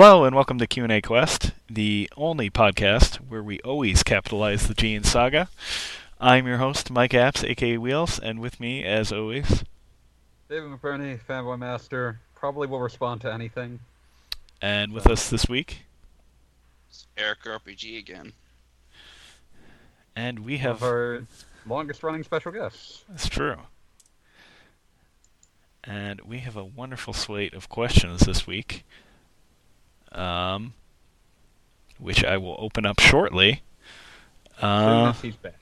Hello and welcome to Q&A Quest, the only podcast where we always capitalize the G in Saga. I'm your host, Mike Apps, aka Wheels, and with me, as always, David McBurney, Fanboy Master, probably will respond to anything. and with us this week, It's Eric RPG again. and we One have of our longest running special guests. That's true. And we have a wonderful slate of questions this week, um, which I will open up shortly. Uh, he's back.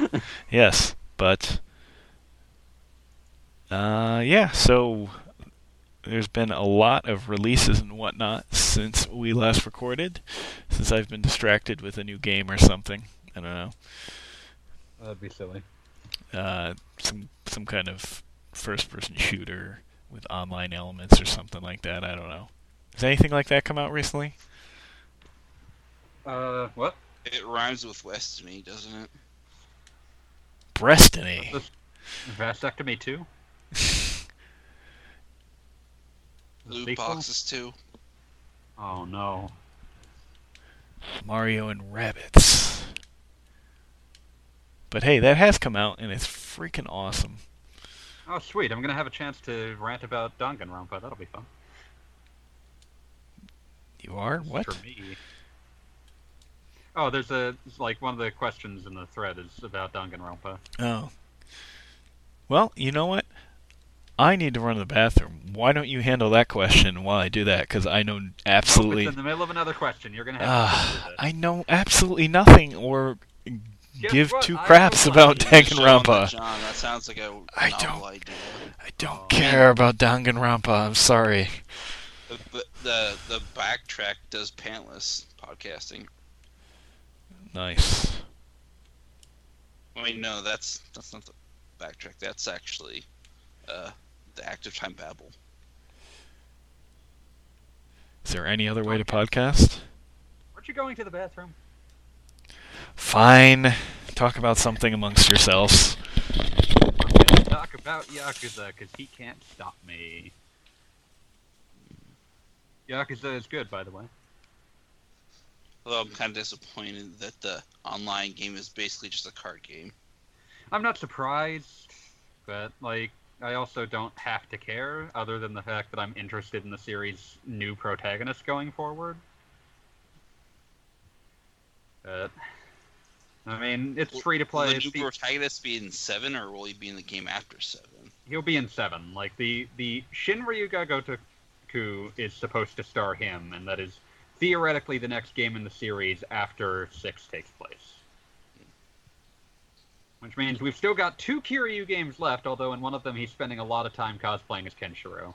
yes, but uh, yeah. So there's been a lot of releases and whatnot since we last recorded. Since I've been distracted with a new game or something. I don't know. That'd be silly. uh, some some kind of first-person shooter with online elements or something like that. I don't know. Has anything like that come out recently? Uh, what? It rhymes with West me, doesn't it? Brestiny. This- Vasectomy 2? Loot Sequel? boxes too. Oh no. Mario and Rabbids. But hey, that has come out and it's freaking awesome. Oh sweet, I'm gonna have a chance to rant about Danganronpa. That'll be fun. You are what? For me. Oh, there's a like one of the questions in the thread is about Danganronpa. Oh. Well, you know what? I need to run to the bathroom. Why don't you handle that question while I do that? Because I know Nope, absolutely. it's in the middle of another question. You're gonna have to Ah, sit through this. I know absolutely nothing or Guess give what? two craps about plenty. Just show 'em the Danganronpa. John, that sounds like a I don't- idea. I don't Oh. care about Danganronpa. I'm sorry. The, the the the backtrack does pantless podcasting. Nice. I mean, no, that's that's not the backtrack. That's actually uh, the active time babble. Is there any other way to podcast? Aren't you going to the bathroom? Fine. Talk about something amongst yourselves. I'm gonna talk about Yakuza because he can't stop me. Yakuza is good, by the way. Although I'm kind of disappointed that the online game is basically just a card game. I'm not surprised, but like I also don't have to care, other than the fact that I'm interested in the series' new protagonist going forward. But I mean, it's free to Will play. the It's new the- protagonist be in seven, or will he be in the game after seven? he'll be in seven. Like the the Shin Ryuga Gotoku is supposed to star him, and that is theoretically the next game in the series after six takes place. Which means we've still got two Kiryu games left, although in one of them he's spending a lot of time cosplaying as Kenshiro.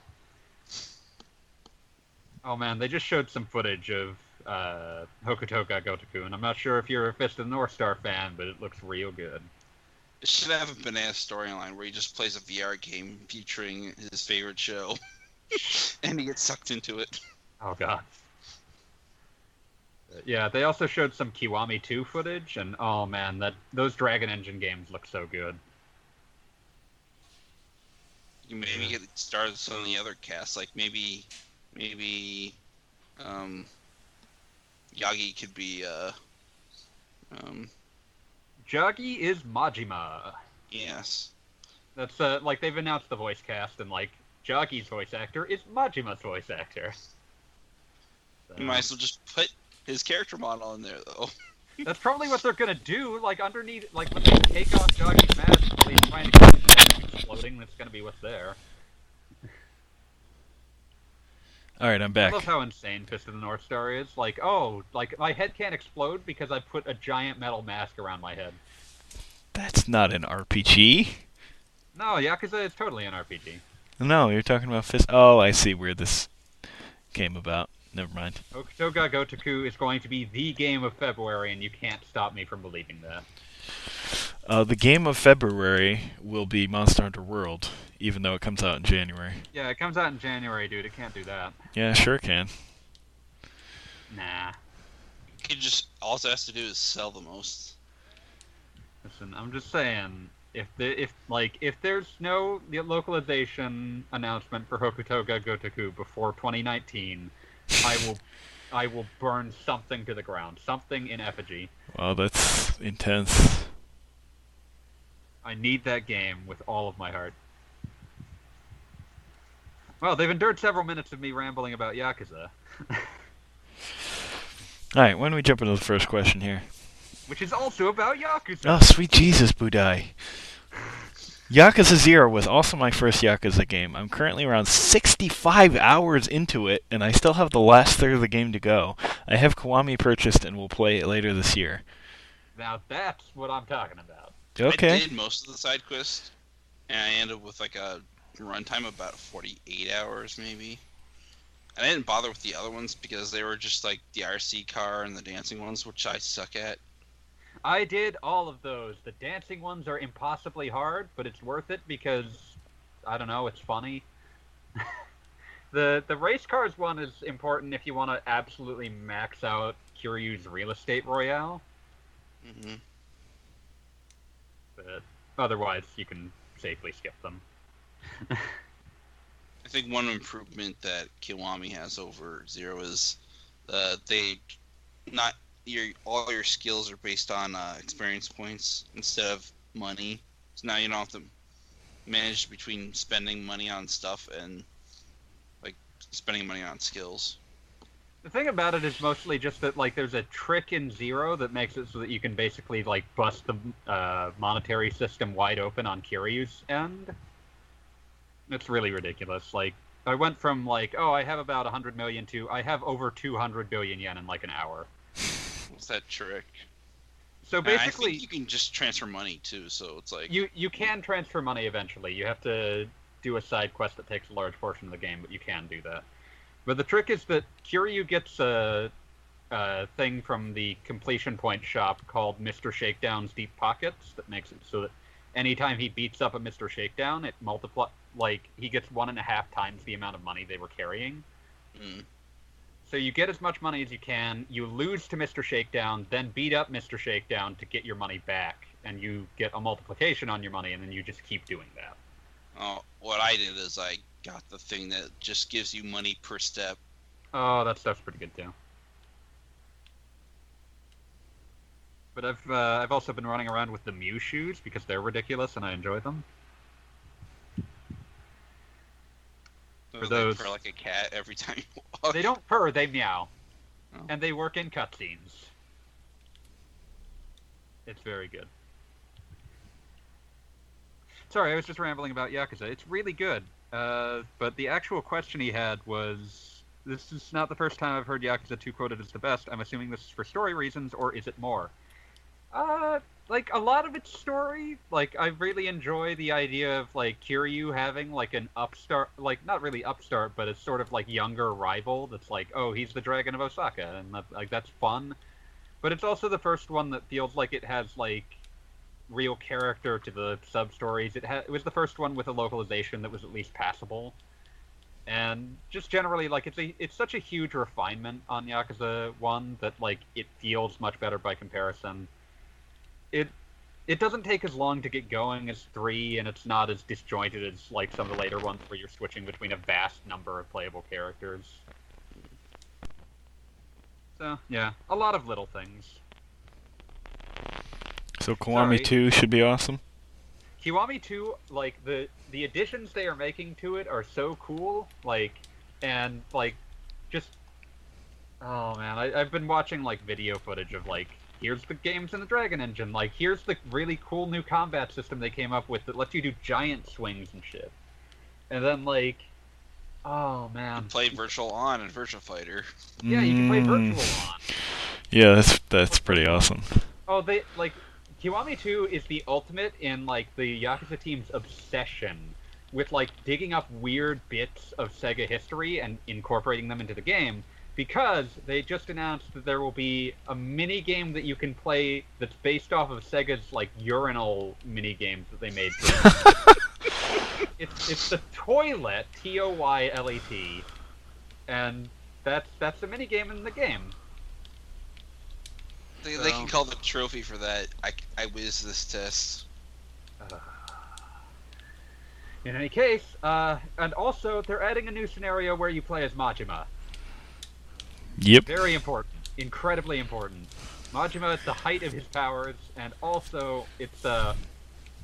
Oh man, they just showed some footage of uh, Hokutoga Gotoku, and I'm not sure if you're a Fist of the North Star fan, but it looks real good. It should have a banana storyline where he just plays a VR game featuring his favorite show, and he gets sucked into it. Oh god. Uh, Yeah, they also showed some Kiwami 2 footage, and oh man, that those Dragon Engine games look so good. You maybe get started some of the other casts, like maybe, maybe, um, Yagi could be, uh, um, Jagi is Majima. yes. That's uh, like they've announced the voice cast, and like Jagi's voice actor is Majima's voice actor. So, You might as well just put his character model in there, though. That's probably what they're gonna do. Like underneath, like when they take off Jagi's mask, while he's trying to keep his head exploding. That's gonna be what's there. All right, I'm back. I love how insane Fist of the North Star is. Like, oh, like my head can't explode because I put a giant metal mask around my head. That's not an RPG. No, Yakuza is totally an RPG. No, you're talking about Fist. Oh, I see where this came about. Never mind. Hokutoga Gotoku is going to be the game of February, and you can't stop me from believing that. Uh, the game of February will be Monster Hunter World, even though it comes out in January. Yeah, it comes out in January, dude. It can't do that. Yeah, sure can. Nah. He just all it has to do is sell the most. Listen, I'm just saying, if the if like if there's no localization announcement for Hokutoga Gotoku before 2019, I will, I will burn something to the ground, something in effigy. Wow, that's intense. I need that game with all of my heart. Well, they've endured several minutes of me rambling about Yakuza, All right, why don't we jump into the first question here? which is also about Yakuza. Oh, sweet Jesus, Budai. Yakuza 0 was also my first Yakuza game. I'm currently around 65 hours into it, and I still have the last third of the game to go. I have Kiwami purchased and will play it later this year. Now that's what I'm talking about. Okay. I Okay. did most of the side quests, and I ended up with like a runtime of about 48 hours maybe. And I didn't bother with the other ones because they were just like the RC car and the dancing ones, which I suck at. I did all of those. The dancing ones are impossibly hard, but it's worth it because I don't know, it's funny. the the race cars one is important if you want to absolutely max out Kiryu's real estate royale, hmm but otherwise you can safely skip them. I think one improvement that Kiwami has over Zero is uh, they not your all your skills are based on uh, experience points instead of money. So now you don't have to manage between spending money on stuff and like spending money on skills. The thing about it is mostly just that like there's a trick in Zero that makes it so that you can basically like bust the uh, monetary system wide open on Kiryu's end. It's really ridiculous. Like I went from like oh I have about 100 million to I have over 200 billion yen in like an hour. What's that trick? So basically think you can just transfer money too. So it's like you you can transfer money eventually. You have to do a side quest that takes a large portion of the game, but you can do that. But the trick is that Kiryu gets a, a thing from the completion point shop called Mr. Shakedown's Deep Pockets that makes it so that anytime he beats up a Mr. Shakedown, it multiply like he gets one and a half times the amount of money they were carrying. mm, So you get as much money as you can, you lose to Mr. Shakedown, then beat up Mr. Shakedown to get your money back, and you get a multiplication on your money, and then you just keep doing that. oh, what I did is I got the thing that just gives you money per step. Oh, that stuff's pretty good too. But I've uh, I've also been running around with the Mew shoes because they're ridiculous and I enjoy them. For they those- purr like a cat every time you walk. They don't purr, they meow, Oh. and they work in cutscenes. It's very good. Sorry, I was just rambling about Yakuza. It's really good. Uh, but the actual question he had was this is not the first time I've heard Yakuza 2 quoted as the best. I'm assuming this is for story reasons, or is it more? Uh, like, a lot of its story, like, I really enjoy the idea of, like, Kiryu having, like, an upstart, like, not really upstart, but a sort of, like, younger rival that's like, oh, he's the Dragon of Osaka, and, that, like, that's fun. But it's also the first one that feels like it has, like, real character to the sub stories. It ha- it was the first one with a localization that was at least passable, and just generally like it's a it's such a huge refinement on Yakuza One that like it feels much better by comparison. It it doesn't take as long to get going as three, and it's not as disjointed as like some of the later ones where you're switching between a vast number of playable characters. So yeah, a lot of little things. So Kiwami Sorry. 2 should be awesome. Kiwami 2, like the the additions they are making to it are so cool, like and like just oh man, I, I've been watching like video footage of like here's the games in the Dragon Engine, like here's the really cool new combat system they came up with that lets you do giant swings and shit. And then like oh man. Play Virtual On and Virtua Fighter. Yeah, you can play virtual on. Yeah, that's that's pretty awesome. Oh, they like Kiwami 2 is the ultimate in like the Yakuza team's obsession with like digging up weird bits of Sega history and incorporating them into the game because they just announced that there will be a mini game that you can play that's based off of Sega's like urinal mini games that they made. it's it's the toilet T O Y L E T, and that's that's the mini game in the game. They, they So- can call the trophy for that. I, I whiz this test. In any case, uh, and also they're adding a new scenario where you play as Majima. Yep. Very important. Incredibly important. Majima is the height of his powers, and also it's uh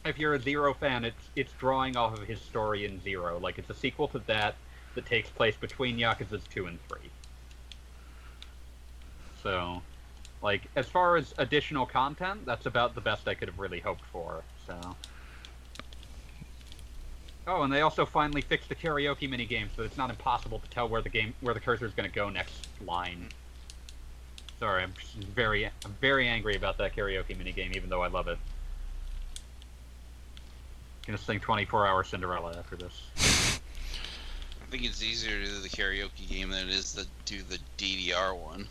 if you're a Zero fan, it's it's drawing off of his story in Zero. Like it's a sequel to that that takes place between Yakuza's two and three. So, like as far as additional content, that's about the best I could have really hoped for. So. Oh, and they also finally fixed the karaoke minigame, so it's not impossible to tell where the game where the cursor is going to go next line. Sorry, I'm very I'm very angry about that karaoke minigame, even though I love it. I'm Gonna sing 24 Hour Cinderella after this. I think it's easier to do the karaoke game than it is to do the DDR one.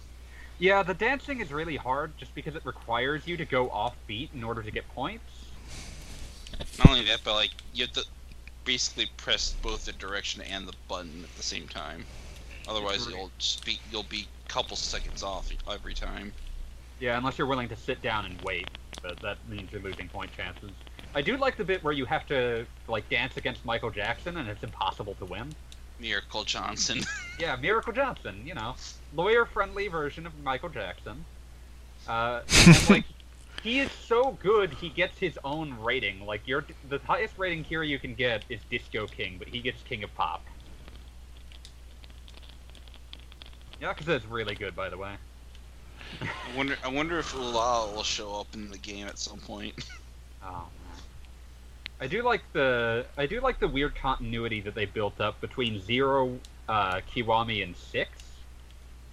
Yeah, the dancing is really hard just because it requires you to go off beat in order to get points. Not only that, but like you have to basically press both the direction and the button at the same time. Otherwise, you'll be you'll be a couple seconds off every time. Yeah, unless you're willing to sit down and wait, but that means you're losing point chances. I do like the bit where you have to like dance against Michael Jackson and it's impossible to win. Miracle Johnson. Yeah, Miracle Johnson, you know, lawyer-friendly version of Michael Jackson. Uh, and, like he is so good, he gets his own rating. Like your the highest rating here you can get is Disco King, but he gets King of Pop. Yakuza is really good, by the way. I wonder I wonder if Lala will show up in the game at some point. Oh man. I do like the I do like the weird continuity that they built up between Zero, uh, Kiwami, and Six,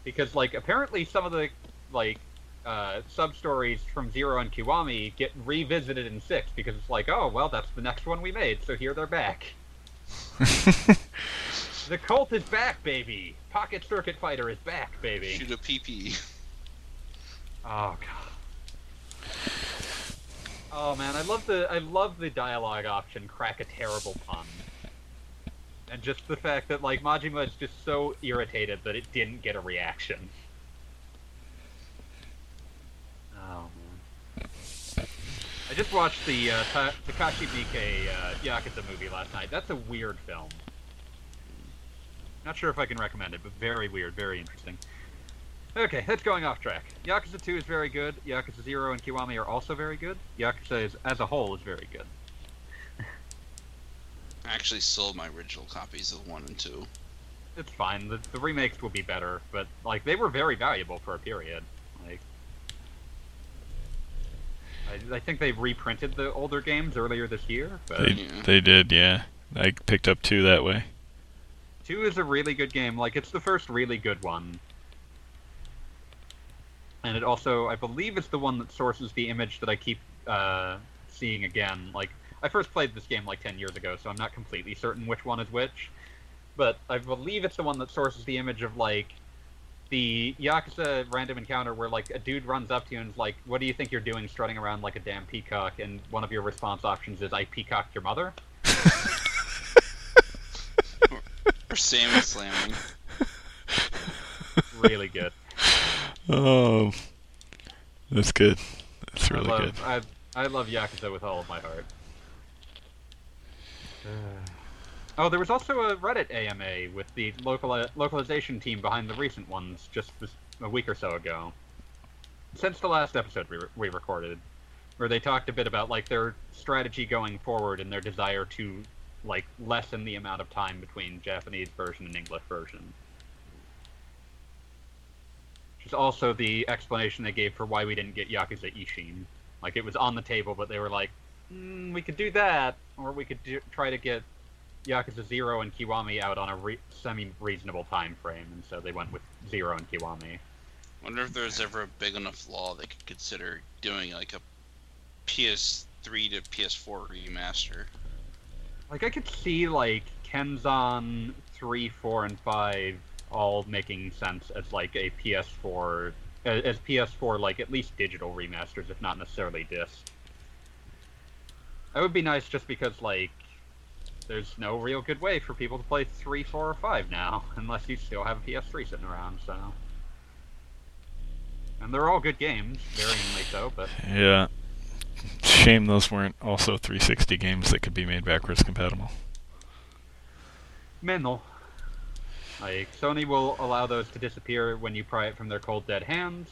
because like apparently some of the like uh, sub stories from Zero and Kiwami get revisited in Six because it's like oh well that's the next one we made so here they're back. The cult is back, baby. Pocket Circuit Fighter is back, baby. Shoot a PP. Oh god. Oh man, I love the I love the dialogue option. Crack a terrible pun. And just the fact that like Majima is just so irritated that it didn't get a reaction. Oh man. I just watched the uh, Ta- Takashi Miike uh, Yakuza movie last night. That's a weird film. Not sure if I can recommend it, but very weird, very interesting. Okay, that's going off track. Yakuza 2 is very good. Yakuza 0 and Kiwami are also very good. Yakuza is, as a whole is very good. I actually sold my original copies of one and two. It's fine. The, the remakes will be better, but like they were very valuable for a period. Like I, I think they reprinted the older games earlier this year, but They, Yeah. they did, yeah. I picked up two that way. 2 is a really good game. Like it's the first really good one. And it also, I believe, it's the one that sources the image that I keep uh, seeing again. Like I first played this game like 10 years ago, so I'm not completely certain which one is which. But I believe it's the one that sources the image of like the Yakuza random encounter where like a dude runs up to you and is like, "What do you think you're doing, strutting around like a damn peacock?" And one of your response options is, "I peacocked your mother." Or Sammy slamming. Really good. Oh, that's good. That's really I love, good. I, I love Yakuza with all of my heart. Oh, there was also a Reddit AMA with the local localization team behind the recent ones just a week or so ago. Since the last episode we, re- we recorded, where they talked a bit about like their strategy going forward and their desire to like lessen the amount of time between Japanese version and English version. Which is also the explanation they gave for why we didn't get Yakuza Ishin. Like it was on the table, but they were like, mm, we could do that, or we could do, try to get Yakuza Zero and Kiwami out on a re- semi-reasonable time frame, and so they went with Zero and Kiwami. Wonder if there's ever a big enough law they could consider doing like a PS3 to PS4 remaster. Like I could see like Kenzan three, four, and five all making sense as like a PS4 as as PS4 like at least digital remasters, if not necessarily disc. That would be nice just because like there's no real good way for people to play three, four, or five now, unless you still have a PS3 sitting around. So, and they're all good games, varyingly so. But Yeah. Shame those weren't also 360 games that could be made backwards compatible. Mental. Like Sony will allow those to disappear when you pry it from their cold dead hands.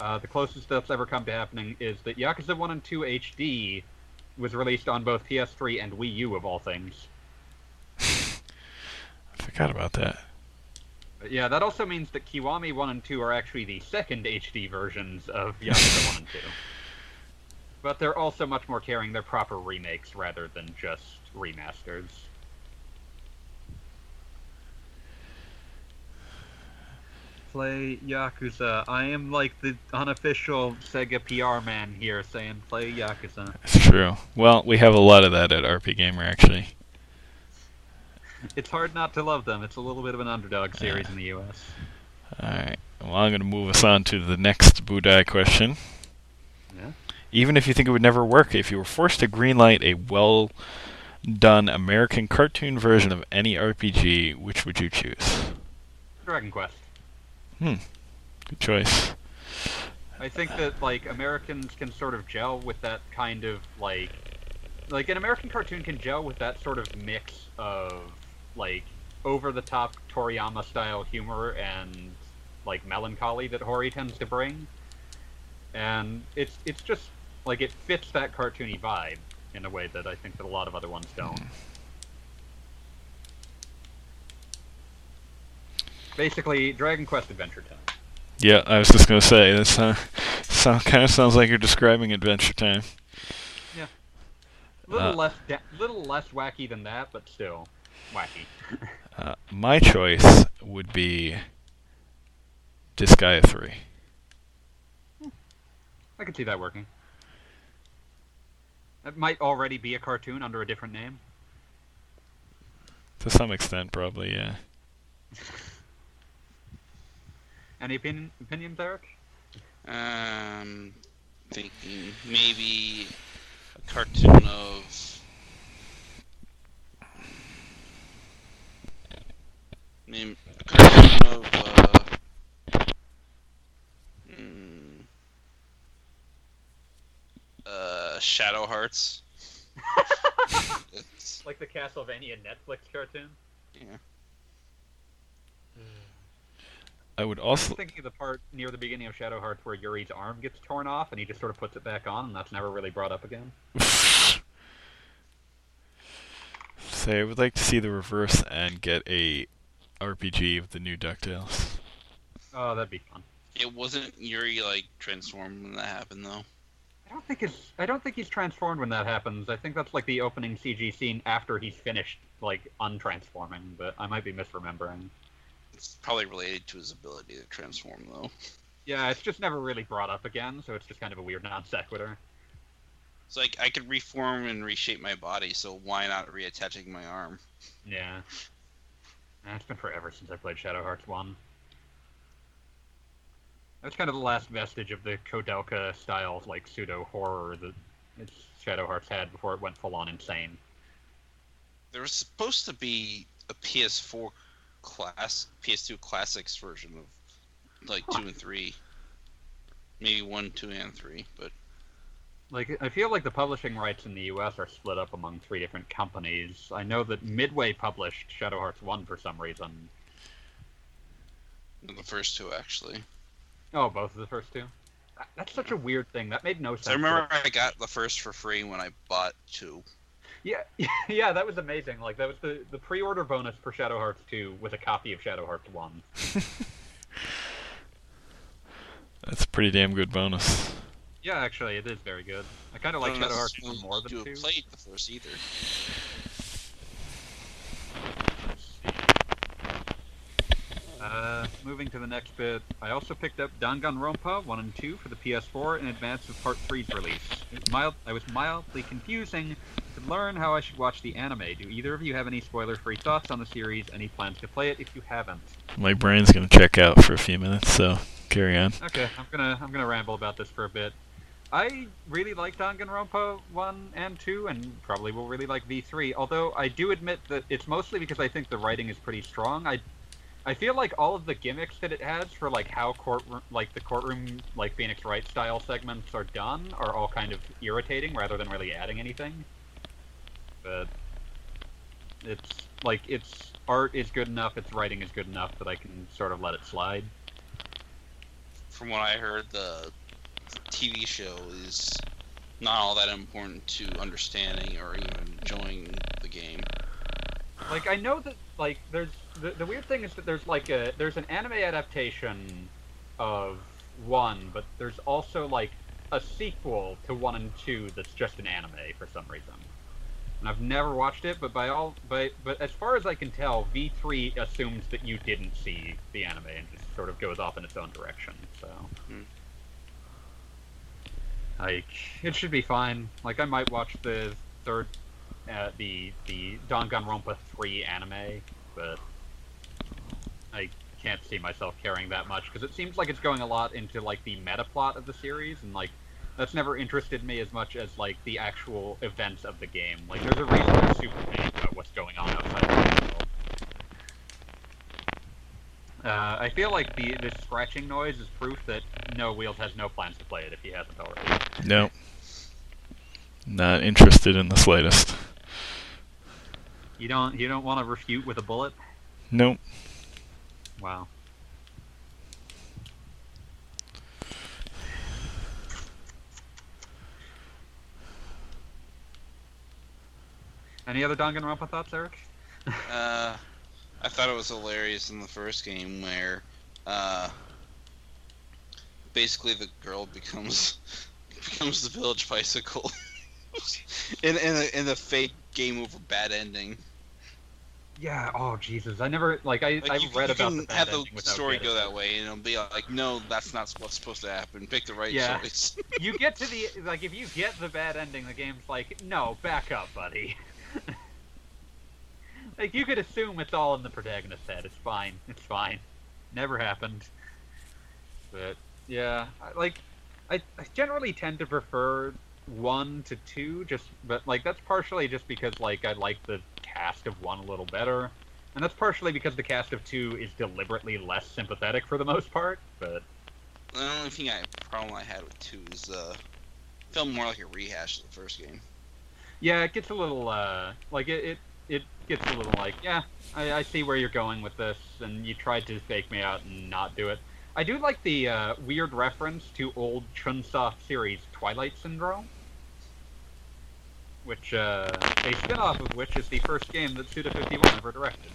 Uh, the closest that's ever come to happening is that Yakuza 1 and 2 HD was released on both PS3 and Wii U of all things. I forgot about that. But yeah, that also means that Kiwami 1 and 2 are actually the second HD versions of Yakuza 1 and 2. But they're also much more caring. They're proper remakes rather than just remasters. Play Yakuza. I am like the unofficial Sega PR man here saying play Yakuza. It's true. Well, we have a lot of that at RP Gamer, actually. It's hard not to love them. It's a little bit of an underdog series in the US. Alright. Well, I'm going to move us on to the next Budai question. Yeah. Even if you think it would never work, if you were forced to greenlight a well done American cartoon version of any RPG, which would you choose? Dragon Quest. Hmm. Good choice. I think that like Americans can sort of gel with that kind of like like an American cartoon can gel with that sort of mix of like over the top Toriyama style humor and like melancholy that Horii tends to bring. And it's it's just like it fits that cartoony vibe in a way that I think that a lot of other ones don't. Hmm. Basically, Dragon Quest Adventure Time. Yeah, I was just going to say, this uh, sound, kind of sounds like you're describing Adventure Time. Yeah. A little Uh, less, little less wacky than that, but still wacky. Uh, my choice would be Disgaea 3. I could see that working. It might already be a cartoon under a different name. To some extent, probably, yeah. Any opinion, opinions, Eric? Um, thinking maybe a cartoon of. Name a cartoon of. Uh, mm, uh, Shadow Hearts. Like the Castlevania Netflix cartoon? yeah. I would I'm also. thinking of the part near the beginning of Shadow Hearts where Yuri's arm gets torn off and he just sort of puts it back on, and that's never really brought up again. Say, I would like to see the reverse and get a RPG of the new DuckTales. Oh, that'd be fun. It wasn't Yuri like transformed when that happened though. I don't think it's. I don't think he's transformed when that happens. I think that's like the opening CG scene after he's finished like untransforming, but I might be misremembering. It's probably related to his ability to transform though. Yeah, it's just never really brought up again, so it's just kind of a weird non sequitur. It's like I could reform and reshape my body, so why not reattaching my arm? Yeah. It's been forever since I played Shadow Hearts 1. That's kind of the last vestige of the Koudelka style, like pseudo horror that Shadow Hearts had before it went full on insane. There was supposed to be a PS4 class, PS2 classics version of like Huh. two and three, maybe one, two, and three. But Like, I feel like the publishing rights in the US are split up among three different companies. I know that Midway published Shadow Hearts 1 for some reason. the first two actually. Oh, both of the first two? That's such a weird thing. That made no sense. I remember I got the first for free when I bought two. Yeah, yeah, that was amazing. Like that was the the pre-order bonus for Shadow Hearts 2 with a copy of Shadow Hearts 1. That's a pretty damn good bonus. Yeah, actually, it is very good. I kind of like I don't Shadow Hearts necessarily 1 more need than to 2. have played the first either. Uh, moving to the next bit, I also picked up Danganronpa 1 and 2 for the PS4 in advance of Part 3's release. Mild, I was mildly confusing to learn how I should watch the anime. Do either of you have any spoiler-free thoughts on the series? Any plans to play it if you haven't? My brain's gonna check out for a few minutes, so carry on. Okay, I'm gonna I'm gonna ramble about this for a bit. I really like Danganronpa 1 and 2, and probably will really like V3. Although I do admit that it's mostly because I think the writing is pretty strong. I I feel like all of the gimmicks that it has for like how courtroom like the courtroom like Phoenix Wright style segments are done are all kind of irritating rather than really adding anything. But It's like its art is good enough, its writing is good enough that I can sort of let it slide. From what I heard, the TV show is not all that important to understanding or even enjoying the game. Like I know that like there's the, the weird thing is that there's like a there's an anime adaptation of one, but there's also like a sequel to one and two that's just an anime for some reason. And I've never watched it, but by all but but as far as I can tell, V three assumes that you didn't see the anime and just sort of goes off in its own direction. So Hmm. like it should be fine. Like I might watch the third uh, the the Danganronpa three anime, but I can't see myself caring that much because it seems like it's going a lot into like the meta plot of the series, and like that's never interested me as much as like the actual events of the game. Like there's a reason I'm super panicked about what's going on outside of the world. Uh, I feel like the this scratching noise is proof that No Wheels has no plans to play it if he hasn't already. No. Not interested in the slightest. You don't you don't want to refute with a bullet? Nope. Wow. Any other Danganronpa thoughts, Eric? Uh, I thought it was hilarious in the first game where, uh, basically the girl becomes becomes the village bicycle in in the, in the fake game over bad ending. Yeah. Oh Jesus! I never like I Like I you, read you about can bad have the story go that way, and it'll be like, no, that's not what's supposed to happen. Pick the right Yeah. choice. You get to the like if you get the bad ending, the game's like, no, back up, buddy. like you could assume it's all in the protagonist's head. It's fine. It's fine. Never happened. But yeah, like I, I generally tend to prefer one to two, just but like that's partially just because like I like the cast of one a little better, and that's partially because the cast of two is deliberately less sympathetic for the most part. But The only thing I problem I had with two is uh, felt more like a rehash of the first game. Yeah, it gets a little uh like it it, it gets a little like yeah I, I see where you're going with this and you tried to fake me out and not do it. I do like the uh, weird reference to old Chunsoft series Twilight Syndrome, which uh, a spin-off of which is the first game that Suda51 ever directed.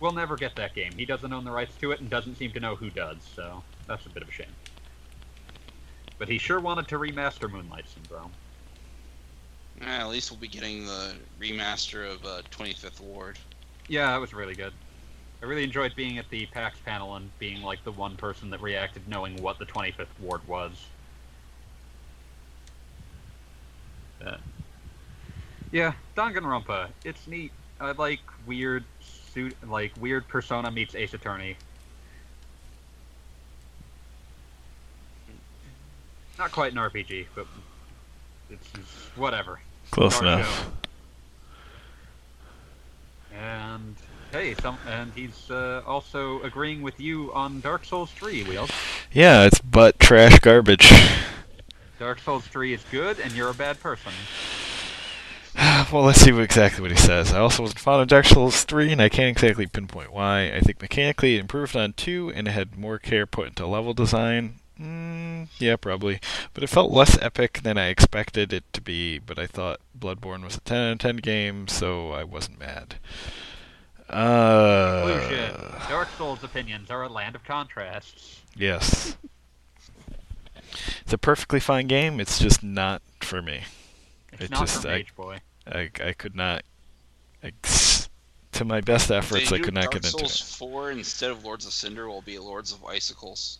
We'll never get that game. He doesn't own the rights to it and doesn't seem to know who does, so that's a bit of a shame. But he sure wanted to remaster Moonlight Syndrome. Eh, at least we'll be getting the remaster of uh, 25th Ward. Yeah, it was really good. I really enjoyed being at the PAX panel and being like the one person that reacted knowing what the 25th ward was. Uh, yeah, Danganronpa. It's neat. I like weird suit, like weird Persona meets Ace Attorney. Not quite an RPG, but it's, it's whatever. Close Dark enough. And hey, some and he's uh, also agreeing with you on Dark Souls 3, Wheels. Yeah, it's butt trash garbage. Dark Souls 3 is good, and you're a bad person. well, let's see what, exactly what he says. I also wasn't fond of Dark Souls 3, and I can't exactly pinpoint why. I think mechanically it improved on 2, and it had more care put into level design. Mm, yeah, probably. But it felt less epic than I expected it to be, but I thought Bloodborne was a 10 out of 10 game, so I wasn't mad. Uh, Conclusion: Dark Souls opinions are a land of contrasts. Yes. It's a perfectly fine game, it's just not for me. It's It not just- for I- Mage Boy. I, I could not. Ex- to my best efforts, They I could not Dark get into it. Dark Souls 4 instead of Lords of Cinder will be Lords of Icicles.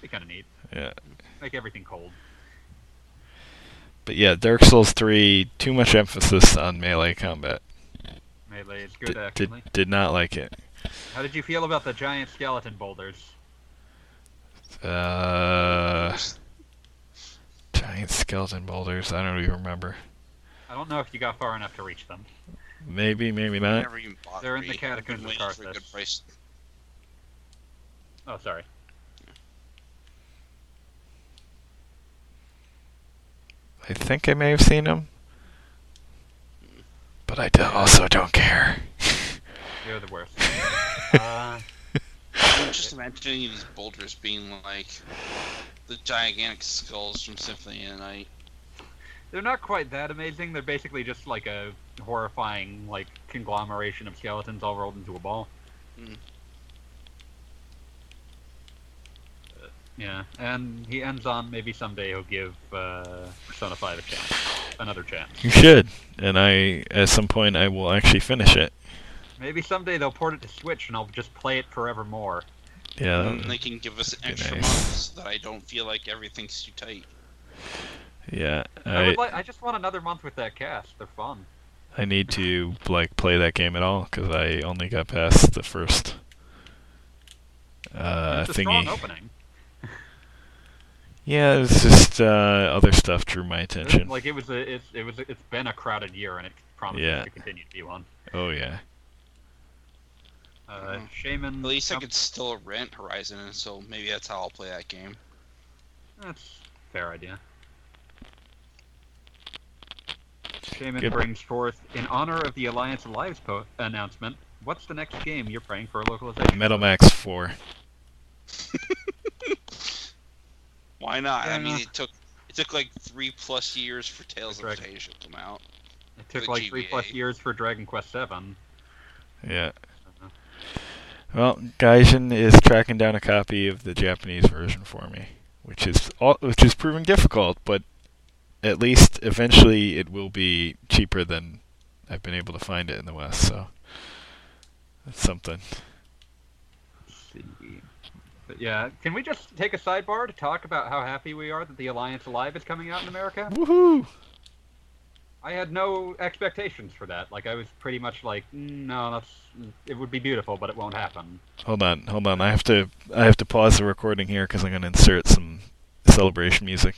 Be kind of neat. Yeah. Make everything cold. But yeah, Dark Souls 3, too much emphasis on melee combat. Melee is good, Did, actually. did, did not like it. How did you feel about the giant skeleton boulders? Uh, giant skeleton boulders, I don't even remember. I don't know if you got far enough to reach them. Maybe, maybe not. Never even They're in the catacombs of waiting for a Carthus. good price. Oh, sorry. I think I may have seen them. But but I do- also don't care. You're the worst. uh, I'm just imagining these boulders being like the gigantic skulls from Symphony of the Night. they're not quite that amazing. They're basically just like a horrifying like conglomeration of skeletons all rolled into a ball. Uh, yeah, and he ends on maybe someday he'll give uh, Persona 5 a chance, another chance. You should, and I at some point I will actually finish it. Maybe someday they'll port it to Switch and I'll just play it forevermore. Yeah, And that- they can give us an extra nice. month so that I don't feel like everything's too tight. yeah. I, I would like, I just want another month with that cast. They're fun. I need to like play that game at all because I only got past the first uh, it's a strong opening. Yeah, it's just uh, other stuff drew my attention. Like it was a, it's, it was, a, it's been a crowded year and it promises Yeah. to continue to be one. Oh yeah. Uh, Mhm. Shaman. At least I could still rent Horizon, and so maybe that's how I'll play that game. That's a fair idea. Shaman Good. brings forth, in honor of the Alliance Alive's po- announcement, what's the next game you're praying for localization? Metal Max Four. Why not? I mean, it took it took like three plus years for Tales That's of right. To come out. It took the like three plus years for Dragon Quest Seven. Yeah. Well, Gaijin is tracking down a copy of the Japanese version for me, which is all, which is proving difficult, but at least eventually it will be cheaper than I've been able to find it in the West. So that's something. But yeah, can we just take a sidebar to talk about how happy we are that the Alliance Alive is coming out in America? Woohoo! I had no expectations for that. Like I was pretty much like, "Mm, no, that's it would be beautiful, but it won't happen. Hold on, hold on. I have to I have to pause the recording here because I'm going to insert some celebration music.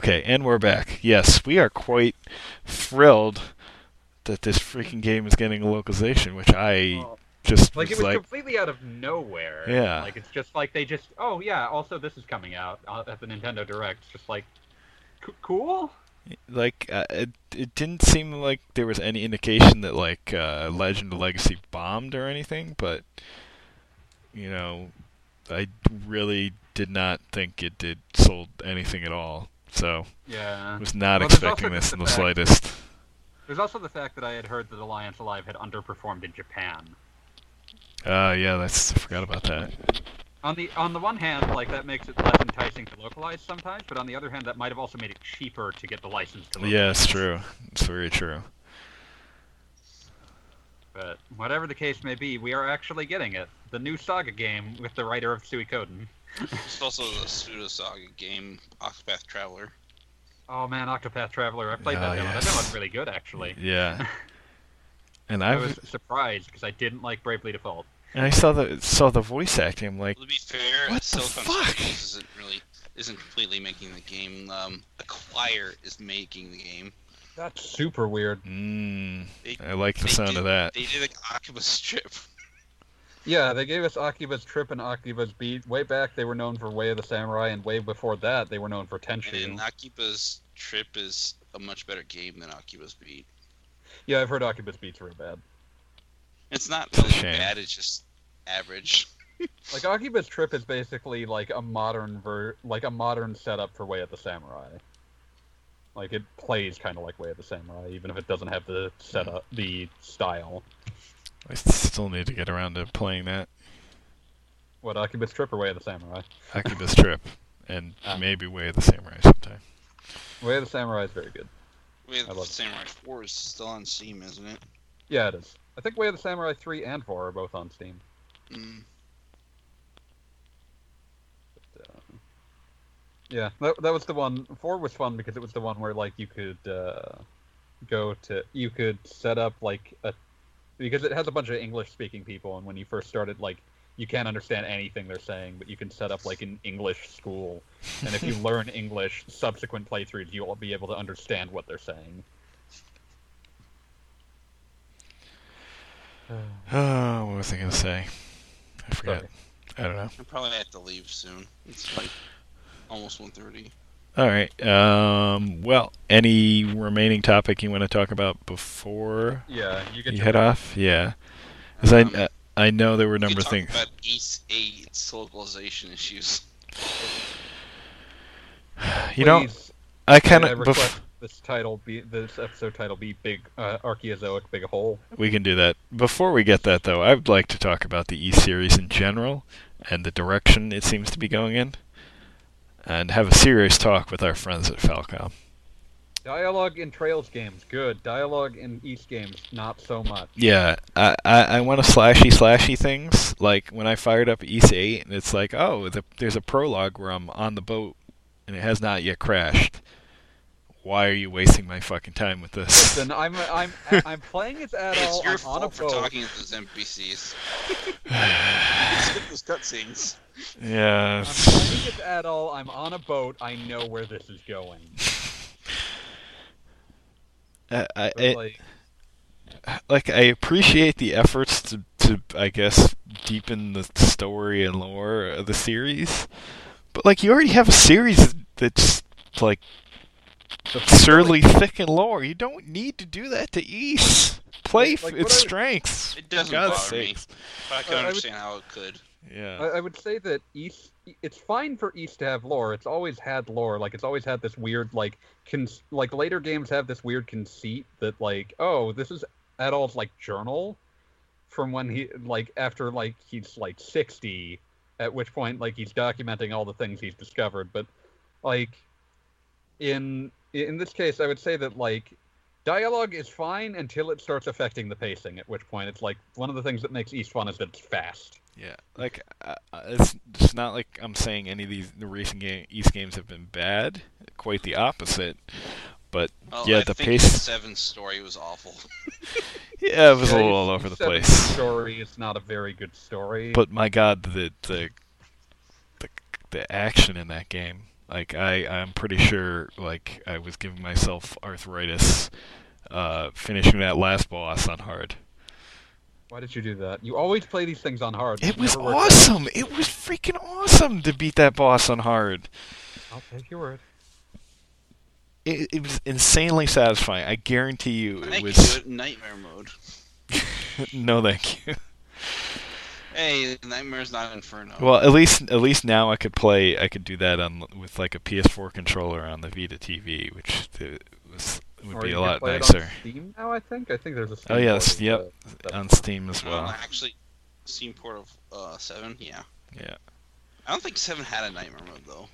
Okay, and we're back. Yes, we are quite thrilled that this freaking game is getting a localization, which I just Like it was was like, completely out of nowhere. Yeah. Like it's just like they just oh yeah. Also this is coming out uh, at the Nintendo Direct. It's just like c- cool. like uh, it, it didn't seem like there was any indication that like uh, Legend of Legacy bombed or anything, but you know, I really did not think it did sold anything at all. So Yeah. I was not Well, expecting this in the slightest. There's also the fact that I had heard that Alliance Alive had underperformed in Japan. Uh, yeah, that's I forgot about that. On the on the one hand, like that makes it less enticing to localize sometimes, but on the other hand, that might have also made it cheaper to get the license to localize. Yeah, it's true. It's very true. But whatever the case may be, we are actually getting it. The new Saga game with the writer of Suikoden. There's also the Pseudo Saga game, Octopath Traveler. Oh man, Octopath Traveler. I played Oh, that demo. That yes. demo's really good, actually. Yeah. And I I was surprised because I didn't like Bravely Default. and I saw the saw the voice acting. I'm like, To be fair, What the fuck? Studios isn't really isn't completely making the game. Um, Acquire is making the game. That's super weird. mm, They, I like the sound did, of that. They did like Akiba's Trip. Yeah, they gave us Akiba's Trip and Akiba's Beat. Way back, they were known for Way of the Samurai, and way before that, they were known for And Tenchu. Akiba's Trip is a much better game than Akiba's Beat. Yeah, I've heard Akiba's Beat's real bad. It's not It's a really shame. bad. It's just average. Like Akiba's Trip is basically like a modern ver, like a modern setup for Way of the Samurai. Like it plays kind of like Way of the Samurai, even if it doesn't have the setup, the style. I still need to get around to playing that What Akiba's Trip or Way of the Samurai? Akiba's Trip, and Ah. maybe Way of the Samurai sometime. Way of the Samurai is very good. Wait, I love it. Samurai 4 is still on Steam, isn't it? Yeah, it is. I think Way of the Samurai 3 and 4 are both on Steam. Mm. But, uh, yeah, that, that was the one. 4 was fun because it was the one where like you could uh, go to you could set up like a because it has a bunch of English speaking people, and when you first started, like you can't understand anything they're saying, but you can set up like an English school, and if you learn English, subsequent playthroughs you'll be able to understand what they're saying. Oh, what was I gonna say? I forgot. Sorry. I don't know. I probably have to leave soon. It's like almost 1.30. All right. Um, well, any remaining topic you want to talk about before Yeah, you get you your- head off? Yeah, because I Um, uh, I know there were a We number could of talk things. about Ys 8's localization issues. You know, I may kind of. request this title be this episode title be big uh, Archaeozoic big hole. we can do that. Before we get that, though, I'd like to talk about the E series in general and the direction it seems to be going in, and have a serious talk with our friends at Falcom. Dialogue in Trails games, good. Dialogue in Ys games, not so much. Yeah, I, I, I want to slashy slashy things. Like when I fired up Ys 8, and it's like, oh, the, there's a prologue where I'm on the boat, and it has not yet crashed. Why are you wasting my fucking time with this? Listen, I'm I'm I'm playing as Adol. it's your I'm on a fault for boat. talking to those NPCs. Skip those cutscenes. yeah. I'm playing as Adol. I'm on a boat. I know where this is going. Uh, I, I, like, like I appreciate the efforts to, to I guess deepen the story and lore of the series, but like you already have a series that's like the absurdly thick and lore. You don't need to do that to Ys. Play Like, its I- strengths. It doesn't God's bother me. But I can Uh, I would- understand how it could. Yeah. I, I would say that Ys. It's fine for Ys to have lore. It's always had lore. Like it's always had this weird like con- like later games have this weird conceit that like oh this is Adol's like journal from when he like after like he's like sixty, at which point like he's documenting all the things he's discovered. But like in in this case, I would say that like dialogue is fine until it starts affecting the pacing. At which point it's like one of the things that makes Ys fun is that it's fast. Yeah, like uh, uh, it's it's not like I'm saying any of these the recent game Ys games have been bad. Quite the opposite. But Well, yeah, I the think pace. the seven story was awful. Yeah, it was a little all over the it's a place. Story, is not a very good story. But my God, the the the the action in that game. Like I I'm pretty sure like I was giving myself arthritis uh finishing that last boss on hard. why did you do that? You always play these things on hard. It was never out. awesome. It was freaking awesome to beat that boss on hard. I'll take your word. It, it was insanely satisfying. I guarantee you it can was do it nightmare mode. no thank you. Hey, Nightmare's not Inferno. Well, at least at least now I could play. I could do that on with like a PS4 controller on the Vita TV, which uh, was would Or be you a can lot play it nicer on Steam now, I think. I think there's a Steam Oh, yes, port yep, the- on Steam as Uh, well. actually, Steam port of uh, seven. Yeah. Yeah, I don't think seven had a nightmare mode though.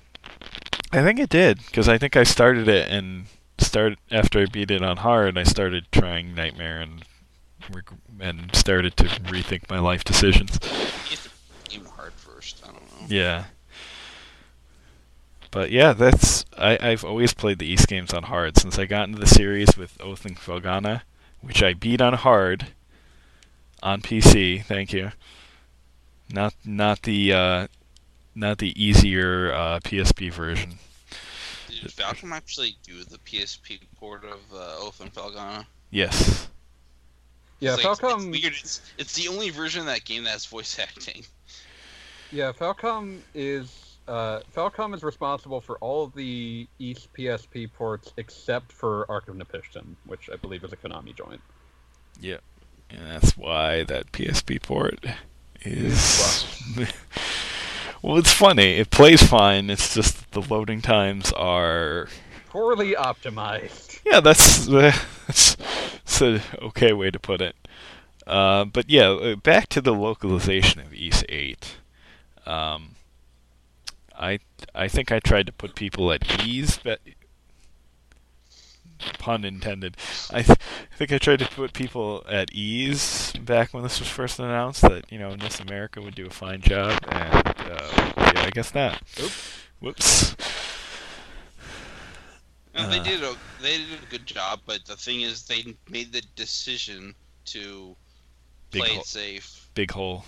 I think it did because I think I started it and started after I beat it on hard. I started trying Nightmare and reg- and started to rethink my life decisions. You have hard first. I don't know. Yeah. But yeah, that's I, I've always played the Ys games on hard since I got into the series with Oath in Felghana, which I beat on hard on PC. Thank you. Not not the uh, not the easier uh, PSP version. Did Falcom actually do the PSP port of uh, Oath in Felghana? Yes. Yeah, It's like- Falcom. It's weird. It's, it's the only version of that game that has voice acting. Yeah, Falcom is uh, Falcom is responsible for all of the Ys PSP ports except for Ark of Napishtim, which I believe is a Konami joint. Yep. And that's why that PSP port is. well, it's funny. It plays fine. It's just the loading times are. Poorly optimized. Yeah, that's that's, that's an okay way to put it. Uh, but yeah, uh, back to the localization of Ys Eight. Um, I I think I tried to put people at ease, but pun intended. I, th- I think I tried to put people at ease back when this was first announced that you know NIS America would do a fine job, and uh, yeah, I guess not. Oops. Whoops. And they Uh. did a they did a good job, but the thing is, they made the decision to Big play hole. it safe Big hole.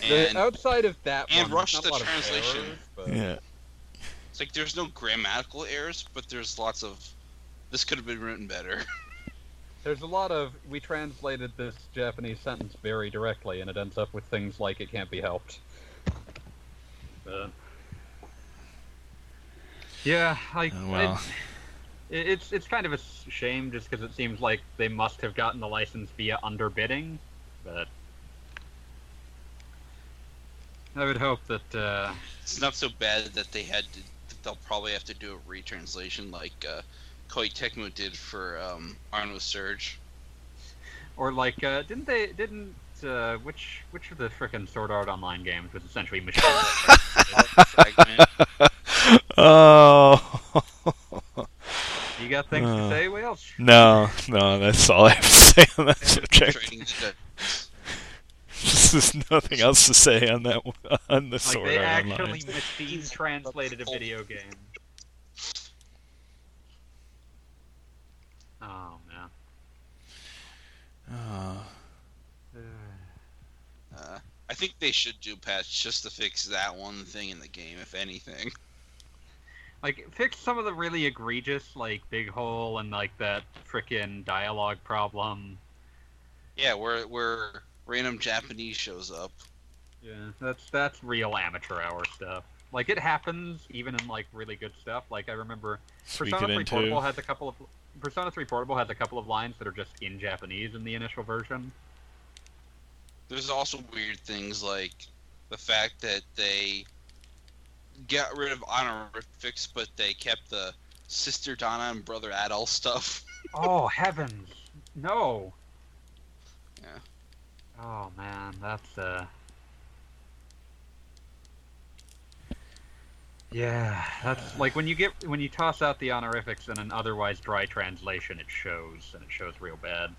The- and outside of that and one, rush not the a lot of translation. errors, but- Yeah. it's like there's no grammatical errors, but there's lots of this could have been written better. There's a lot of we translated this Japanese sentence very directly, and it ends up with things like it can't be helped. But yeah, like Oh, well. it, it's it's kind of a shame just because it seems like they must have gotten the license via underbidding, but I would hope that uh, it's not so bad that they had to. That they'll probably have to do a retranslation like uh, Koei Tecmo did for um, Ar nosurge. or like uh, didn't they didn't uh, which which of the frickin' Sword Art Online games was essentially machine? Fragment. oh. you got things Uh. to say, Wales? no, no, that's all I have to say on that subject. There's nothing else to say on that one- on the Like Sword they Art actually Online. machine translated a video game. Oh man. Oh. Uh, I think they should do patch just to fix that one thing in the game, if anything. Like fix some of the really egregious like big hole and like that frickin' dialogue problem. Yeah, where where random Japanese shows up. Yeah, that's that's real amateur hour stuff. Like it happens even in like really good stuff. Like I remember Speak Persona 3. Portable has a couple of Persona 3 Portable has a couple of lines that are just in Japanese in the initial version. There's also weird things like the fact that they got rid of honorifics, but they kept the sister Dana and brother Adol stuff. Oh heavens, no! Yeah. Oh man, that's uh. Yeah, that's like when you get when you toss out the honorifics in an otherwise dry translation, it shows and it shows real bad.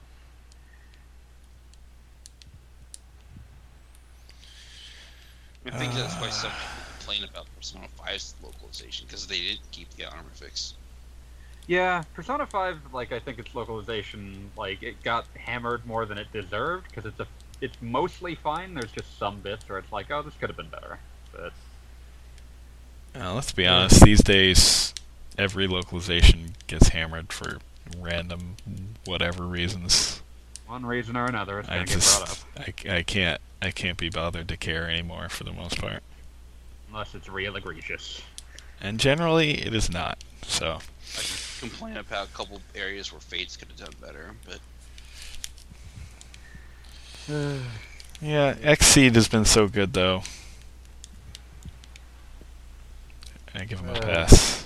I think that's why some people complain about Persona 5's localization because they didn't keep the honorifics. Yeah, Persona 5, like I think its localization, like it got hammered more than it deserved because it's a it's mostly fine. There's just some bits where it's like, oh, this could have been better. But Uh, let's be honest. These days, every localization gets hammered for random, whatever reasons. one reason or another, it's gonna get brought up. just, I, I can't, I can't be bothered to care anymore for the most part. Unless it's real egregious. And generally, it is not. So, I can complain about a couple areas where Fates could have done better, but yeah, Xseed has been so good though. I give him a Uh, pass.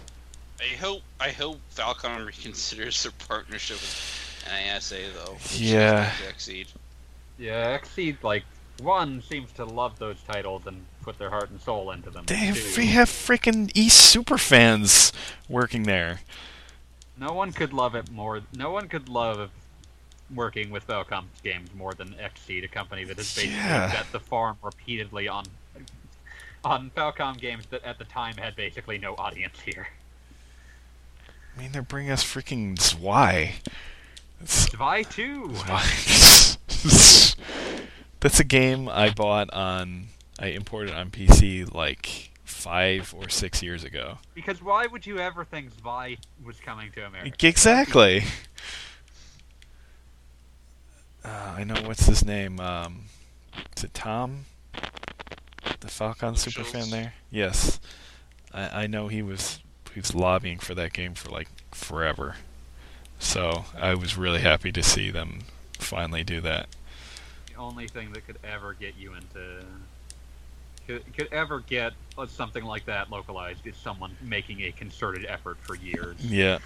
I hope I hope Falcom reconsiders their partnership with NISA though. Yeah. Xseed. Yeah, Xseed, like, one seems to love those titles and put their heart and soul into them. They have, we have freaking Ys super fans working there. no one could love it more. No one could love working with Falcom games more than Xseed, a company that has basically Yeah. bet the farm repeatedly on on Falcom games that at the time had basically no audience here. I mean, they're bringing us freaking Zwei. Zwei 2! Zwei. That's a game I bought on. I imported on PC like five or six years ago. Because why would you ever think Zwei was coming to America? Exactly. Uh, I know what's his name. Um, is it Tom? The Falcom super fan there. Yes, I, I know he was he was lobbying for that game for like forever. So I was really happy to see them finally do that. the only thing that could ever get you into could, could ever get something like that localized is someone making a concerted effort for years. Yeah.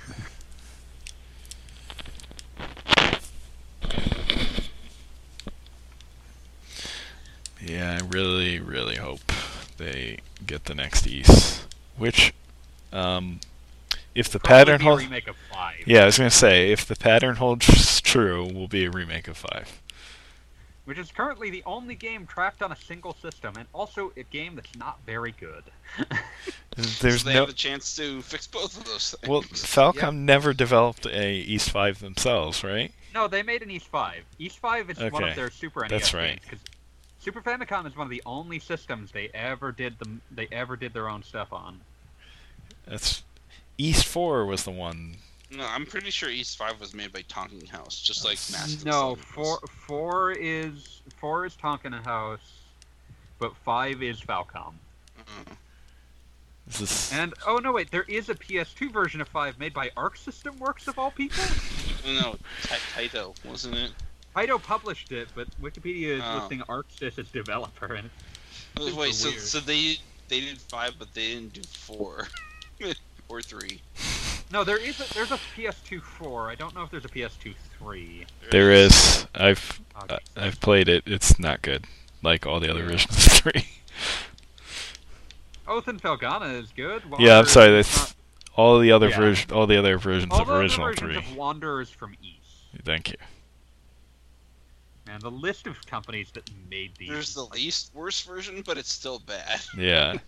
Yeah, I really, really hope they get the next Ys. Which, um, if the Probably pattern holds, remake of five. yeah, I was gonna say if the pattern holds true, will be a remake of five. Which is currently the only game tracked on a single system, and also a game that's not very good. There's so they no. have a chance to fix both of those things. Well, Falcom never developed a Ys Five themselves, right? no, they made an Ys Five. Ys Five is one of their Super NES that's right. games. 'cause Super Famicom is one of the only systems they ever did them. They ever did their own stuff on. That's Ys Four was the one. No, I'm pretty sure Ys Five was made by Tonkin House, just like Master. No, four four is four is Tonkin House, but five is Falcom. Mm-hmm. This is And oh no, wait, there is a PS2 version of five made by Arc System Works of all people. no, Taito, wasn't it? Taito published it, but Wikipedia is Oh. listing ArcSys as developer, and Oh, Wait, so weird. so they they did five, but they didn't do four or three. No, there is a, there's a PS2 four. I don't know if there's a PS2 three. there is. I've Okay. uh, I've played it. It's not good, like all the other versions of three. Oath in Felghana is good. Yeah, I'm sorry. That's not- all the other Yeah. version, all the other versions all of the other original versions three. of Wanderers from Ys. Thank you. And the list of companies that made these. There's the least worst version, but it's still bad. Yeah.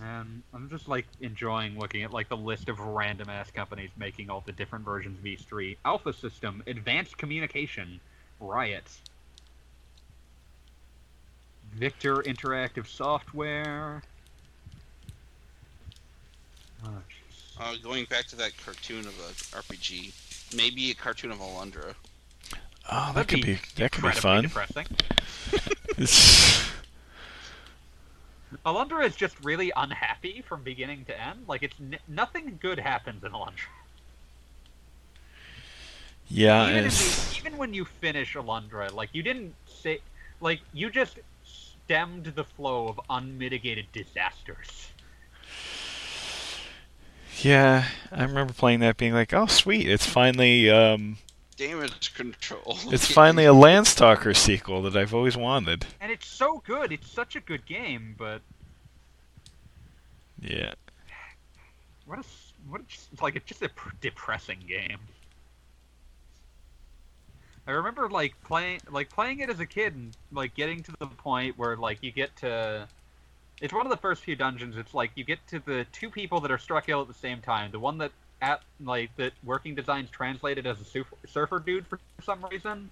And I'm just like enjoying looking at like the list of random ass companies making all the different versions of Ys 3. Alpha System, Advanced Communication, Riot, Victor Interactive Software. Oh. Uh, going back to that cartoon of a RPG, maybe a cartoon of Alundra. Oh, that That'd could be that could be incredibly fun. Alundra is just really unhappy from beginning to end. Like it's n- nothing good happens in Alundra. yeah, even, it's, even when you finish Alundra, like you didn't say, like you just stemmed the flow of unmitigated disasters. yeah. I remember playing that, being like, "Oh, sweet! It's finally um, Damage control. it's finally a Landstalker sequel that I've always wanted." And it's so good. It's such a good game, but Yeah. what a s- what a, s- like it's just a depressing game. I remember like playing like playing it as a kid and like getting to the point where like you get to it's one of the first few dungeons it's like you get to the two people that are struck ill at the same time the one that at like that working designs translated as a surf- surfer dude for some reason.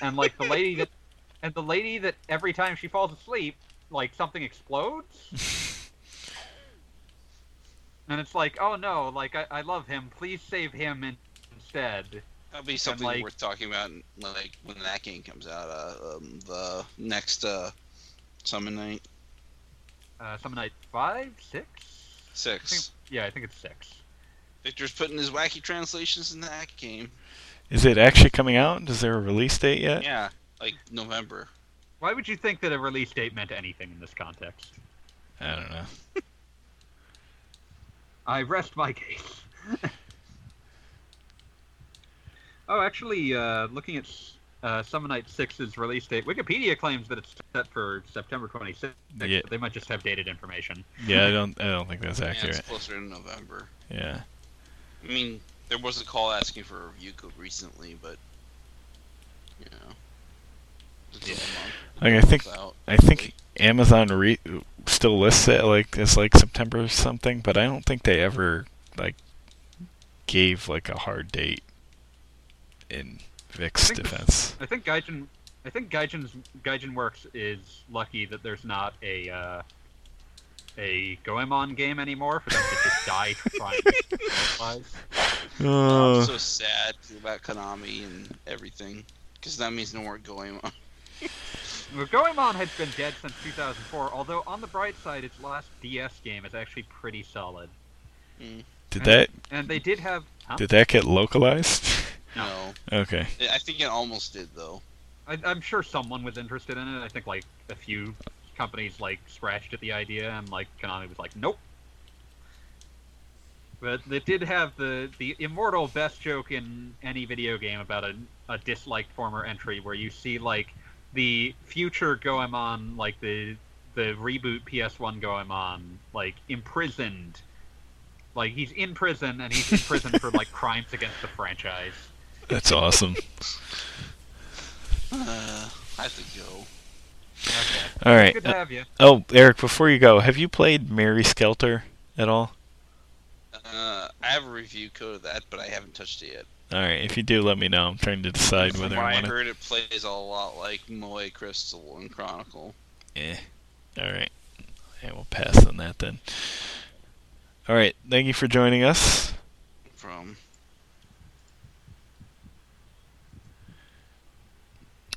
And like the lady that and the lady that every time she falls asleep like something explodes. And it's like oh no like i, I love him. Please save him in- instead. That'll be something like- worth talking about, like when that game comes out. Uh, um, the next uh, Summon Night. Uh summon night five? Six? Six. yeah i think it's six Victor's putting his wacky translations in that game. Is it actually coming out? Is there a release date yet? Yeah, like November. why would you think that a release date meant anything in this context I don't know. I rest my case. oh, actually, uh, looking at uh, Summon Night 6's release date, Wikipedia claims that it's set for September 26th, Yeah. they might just have dated information. Yeah, I don't. I don't think that's accurate. Yeah, it's accurate. closer to November. Yeah. I mean, there was a call asking for a review code recently, but you know, Yeah. a. Like, I think. Out, I think hopefully. Amazon re- still lists it like as like September or something, but I don't think they ever like gave like a hard date in Vic's I think- defense. I think Gaijin, I think Gaijin's Gaijin Works is lucky that there's not a uh, a Goemon game anymore for them to just die trying to localize. Oh, Uh, I'm so sad about Konami and everything, because that means no more Goemon. on. Well, Goemon has been dead since 2004, although on the bright side, its last DS game is actually pretty solid. did that And they did have. Huh? did that get localized? No, okay. I think it almost did though. I, I'm sure someone was interested in it. I think like a few companies like scratched at the idea, and like Konami was like, nope. But they did have the the immortal best joke in any video game about a, a disliked former entry, where you see like the future Goemon, like the the reboot PS1 Goemon, like imprisoned. Like he's in prison, and he's in prison for like crimes against the franchise. That's awesome. Uh, I have to go. Okay. All right. Good to have you. Oh, Eric, before you go, have you played Mary Skelter at all? Uh, I have a review code of that, but I haven't touched it yet. All right. If you do, let me know. I'm trying to decide From whether what I I want to. I heard, it plays a lot like Moe Crystal and Chronicle. Eh. All right. Yeah, we'll pass on that then. All right. Thank you for joining us. From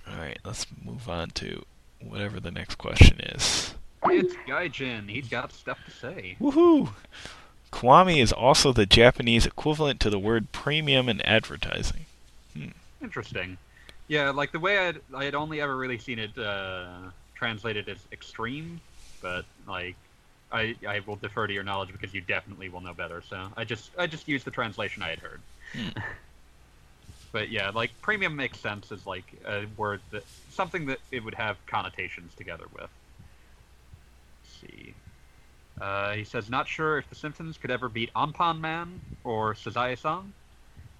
All right. Let's move on to whatever the next question is. It's Gaijin. He's got stuff to say. Woohoo! Kiwami is also the Japanese equivalent to the word premium in advertising. Interesting. Yeah, like the way I'd I had only ever really seen it uh, translated as extreme, but like I I will defer to your knowledge because you definitely will know better. So I just I just used the translation I had heard. Hmm. But yeah, like premium makes sense as like a word that something that it would have connotations together with. Let's see. Uh, he says, not sure if The Simpsons could ever beat Anpanman or Sazae-san,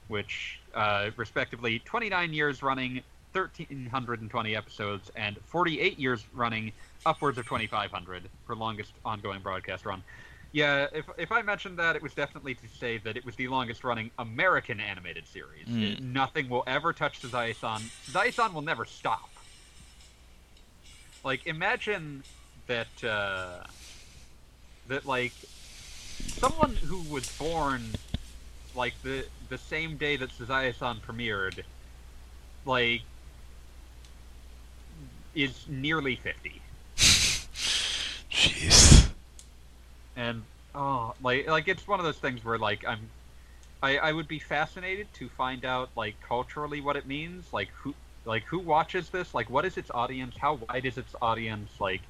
which, uh, respectively, 29 years running, 1,320 episodes, and 48 years running, upwards of 2,500 for longest ongoing broadcast run. Yeah, if, if I mentioned that, it was definitely to say that it was the longest running American animated series. Mm. Nothing will ever touch Sazae-san. Sazae-san will never stop. Like, imagine that, uh, that, like, someone who was born, like, the, the same day that Sazae-san premiered, like, is nearly 50. Jeez. And oh like like it's one of those things where like i'm i i would be fascinated to find out like culturally what it means like who like who watches this like what is its audience how wide is its audience like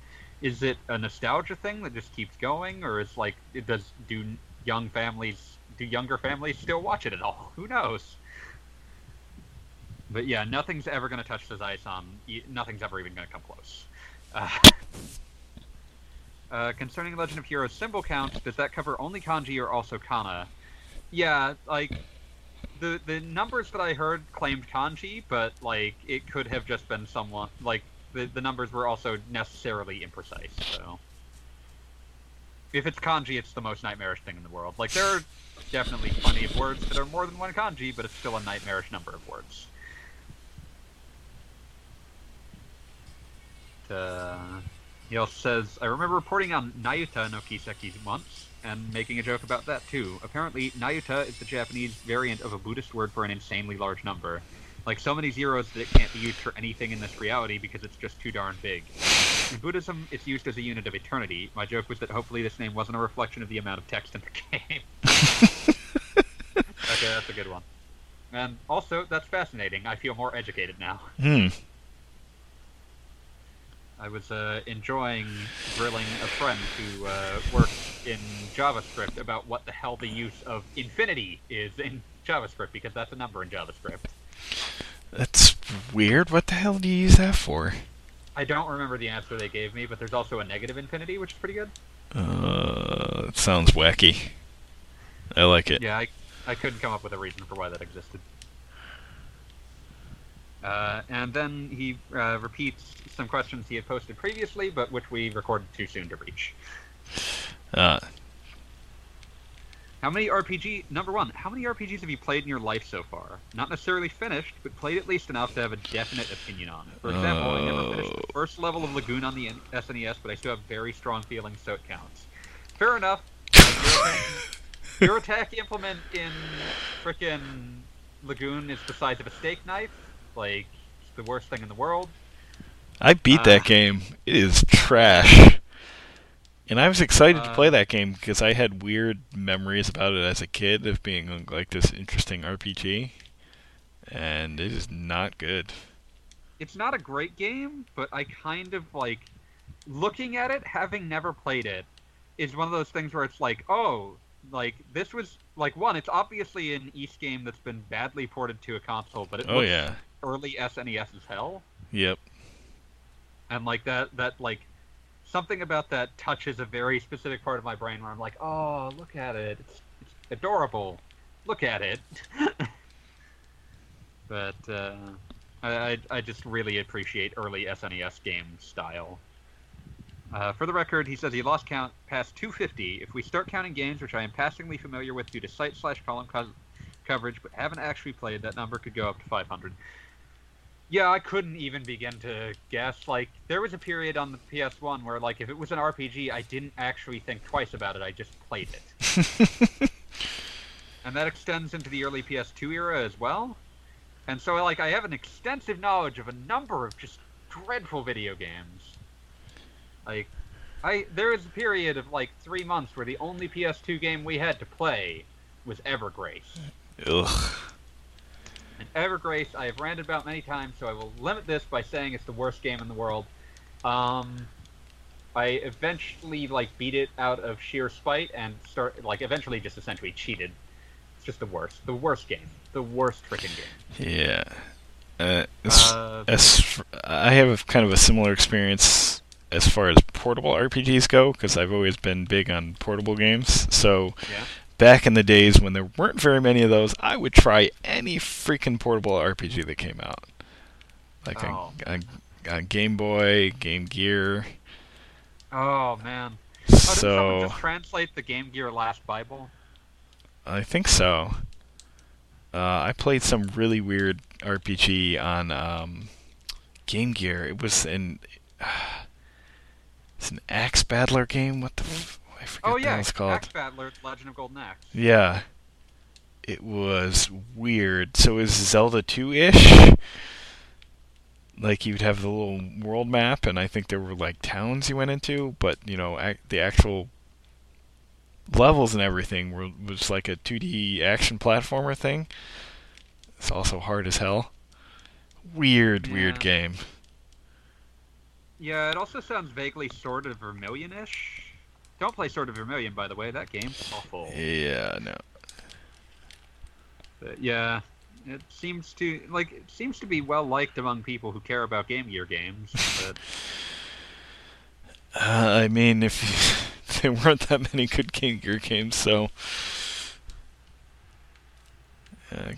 is it a nostalgia thing that just keeps going or is like it does do young families do younger families still watch it at all? Who knows? But yeah nothing's ever going to touch Sazae-san. Y- nothing's ever even going to come close. uh, uh, concerning Legend of Heroes symbol count, does that cover only kanji or also kana? Yeah, like the the numbers that I heard claimed kanji, but like it could have just been someone like the the numbers were also necessarily imprecise. So if it's kanji, it's the most nightmarish thing in the world. Like there are definitely plenty of words that are more than one kanji, but it's still a nightmarish number of words. Uh, he also says, I remember reporting on Nayuta no Kiseki once, and making a joke about that too. Apparently, Nayuta is the Japanese variant of a Buddhist word for an insanely large number. Like so many zeros that it can't be used for anything in this reality because it's just too darn big. In Buddhism, it's used as a unit of eternity. My joke was that hopefully this name wasn't a reflection of the amount of text in the game. okay, that's a good one. And also, that's fascinating. I feel more educated now. Hmm. I was uh, enjoying grilling a friend who uh, works in JavaScript about what the hell the use of infinity is in JavaScript because that's a number in JavaScript. That's weird. What the hell do you use that for? I don't remember the answer they gave me, but there's also a negative infinity, which is pretty good. Uh, it sounds wacky. I like it. Yeah, I, I couldn't come up with a reason for why that existed. Uh, and then he uh, repeats some questions he had posted previously, but which we recorded too soon to reach. Uh, How many RPG? Number one, how many RPGs have you played in your life so far? Not necessarily finished, but played at least enough to have a definite opinion on. For example, I never finished the Oh. first level of Lagoon on the SNES, but I still have very strong feelings, so it counts. Fair enough. Your, attack, your attack implement in frickin' Lagoon is the size of a steak knife. Like, it's the worst thing in the world. I beat Uh, that game. It is trash. And I was excited to Uh, play that game because I had weird memories about it as a kid of being like this interesting RPG. And it is not good. it's not a great game, but I kind of like looking at it, having never played it, is one of those things where it's like, oh, like this was like one. It's obviously an Ys game that's been badly ported to a console, but it Oh looks yeah. Early SNES as hell, Yep. and like that that like something about that touches a very specific part of my brain where I'm like, oh, look at it, it's, it's adorable, look at it. but uh, I, I, just really appreciate early SNES game style. Uh, for the record, he says he lost count past 250. If we start counting games, which I am passingly familiar with due to site slash column co- coverage, but haven't actually played, that number could go up to 500. Yeah, I couldn't even begin to guess. Like, there was a period on the PS1 where, like, if it was an RPG, I didn't actually think twice about it. I just played it. and that extends into the early PS2 era as well. And so, like, I have an extensive knowledge of a number of just dreadful video games. Like, I there was a period of like three months where the only PS2 game we had to play was Evergrace. Ugh. And Evergrace, I have ranted about many times, so I will limit this by saying it's the worst game in the world. Um, I eventually like beat it out of sheer spite and start like eventually just essentially cheated. It's just the worst, the worst game, the worst freaking game. Yeah. Uh, as, Uh, as I have kind of a similar experience as far as portable RPGs go, because I've always been big on portable games. So yeah. Back in the days when there weren't very many of those, I would try any freaking portable RPG that came out, like Oh. on, on, on Game Boy, Game Gear. Oh man. Oh, did so just translate the Game Gear Last Bible? I think so. Uh, I played some really weird RPG on um, Game Gear. It was an it's an axe battler game. What the f- I forget Oh yeah, it's called. Axe Battler, Legend of Golden Axe. Yeah. It was weird. So it was Zelda 2-ish. Like you'd have the little world map, and I think there were like towns you went into, but you know ac- the actual levels and everything were was like a 2D action platformer thing. It's also hard as hell. Weird, weird game. Yeah, it also sounds vaguely sort of Vermilion-ish. Don't play Sword of Vermilion, by the way. That game's awful. Yeah, no. But yeah, it seems to like it seems to be well liked among people who care about Game Gear games. But Uh, I mean, if there weren't that many good Game Gear games, so uh,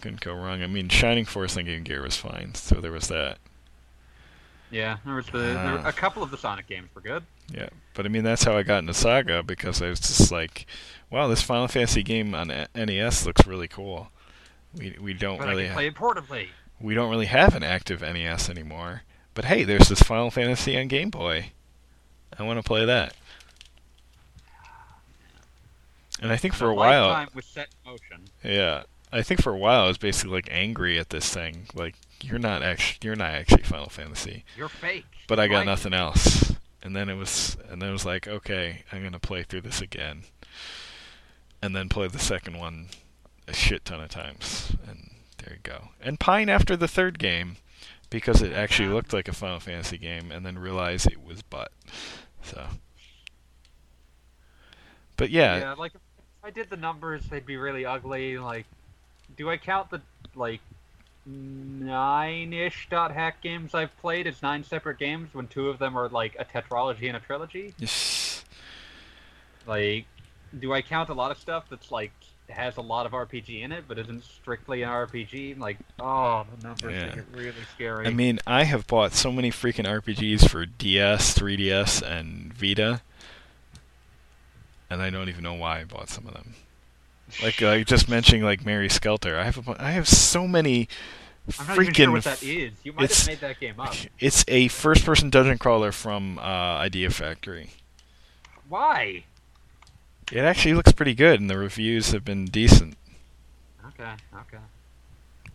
couldn't go wrong. I mean, Shining Force on Game Gear was fine, so there was that. yeah, there was the there, Ah. a couple of the Sonic games were good. Yeah, but I mean, that's how I got into Saga because I was just like, "Wow, this Final Fantasy game on NES looks really cool." We we don't But I really can ha- play it portably. we don't really have an active NES anymore. But hey, there's this Final Fantasy on Game Boy. I want to play that. And I think for The a while, lifetime set motion. yeah, I think for a while I was basically like angry at this thing. Like you're not actually you're not actually Final Fantasy, You're fake. but I got Right? nothing else. And then it was and then it was like, okay, I'm gonna play through this again, and then play the second one a shit ton of times, and there you go. And pine after the third game because it actually looked like a Final Fantasy game, and then realize it was butt. So, but yeah, Yeah, like if I did the numbers, they'd be really ugly. Like, do I count the like nine-ish dot hack games I've played It's nine separate games when two of them are like a tetralogy and a trilogy? Yes. Like, do I count a lot of stuff that's like has a lot of RPG in it, but isn't strictly an RPG? Like, oh, the numbers Yeah. get really scary. I mean, I have bought so many freaking RPGs for DS, 3DS, and Vita, and I don't even know why I bought some of them. Like, like just mentioning like Mary Skelter, I have a, I have so many I'm not freaking. even sure what that is. You might have made that game up. It's a first-person dungeon crawler from uh, Idea Factory. Why? It actually looks pretty good, and the reviews have been decent. Okay, okay.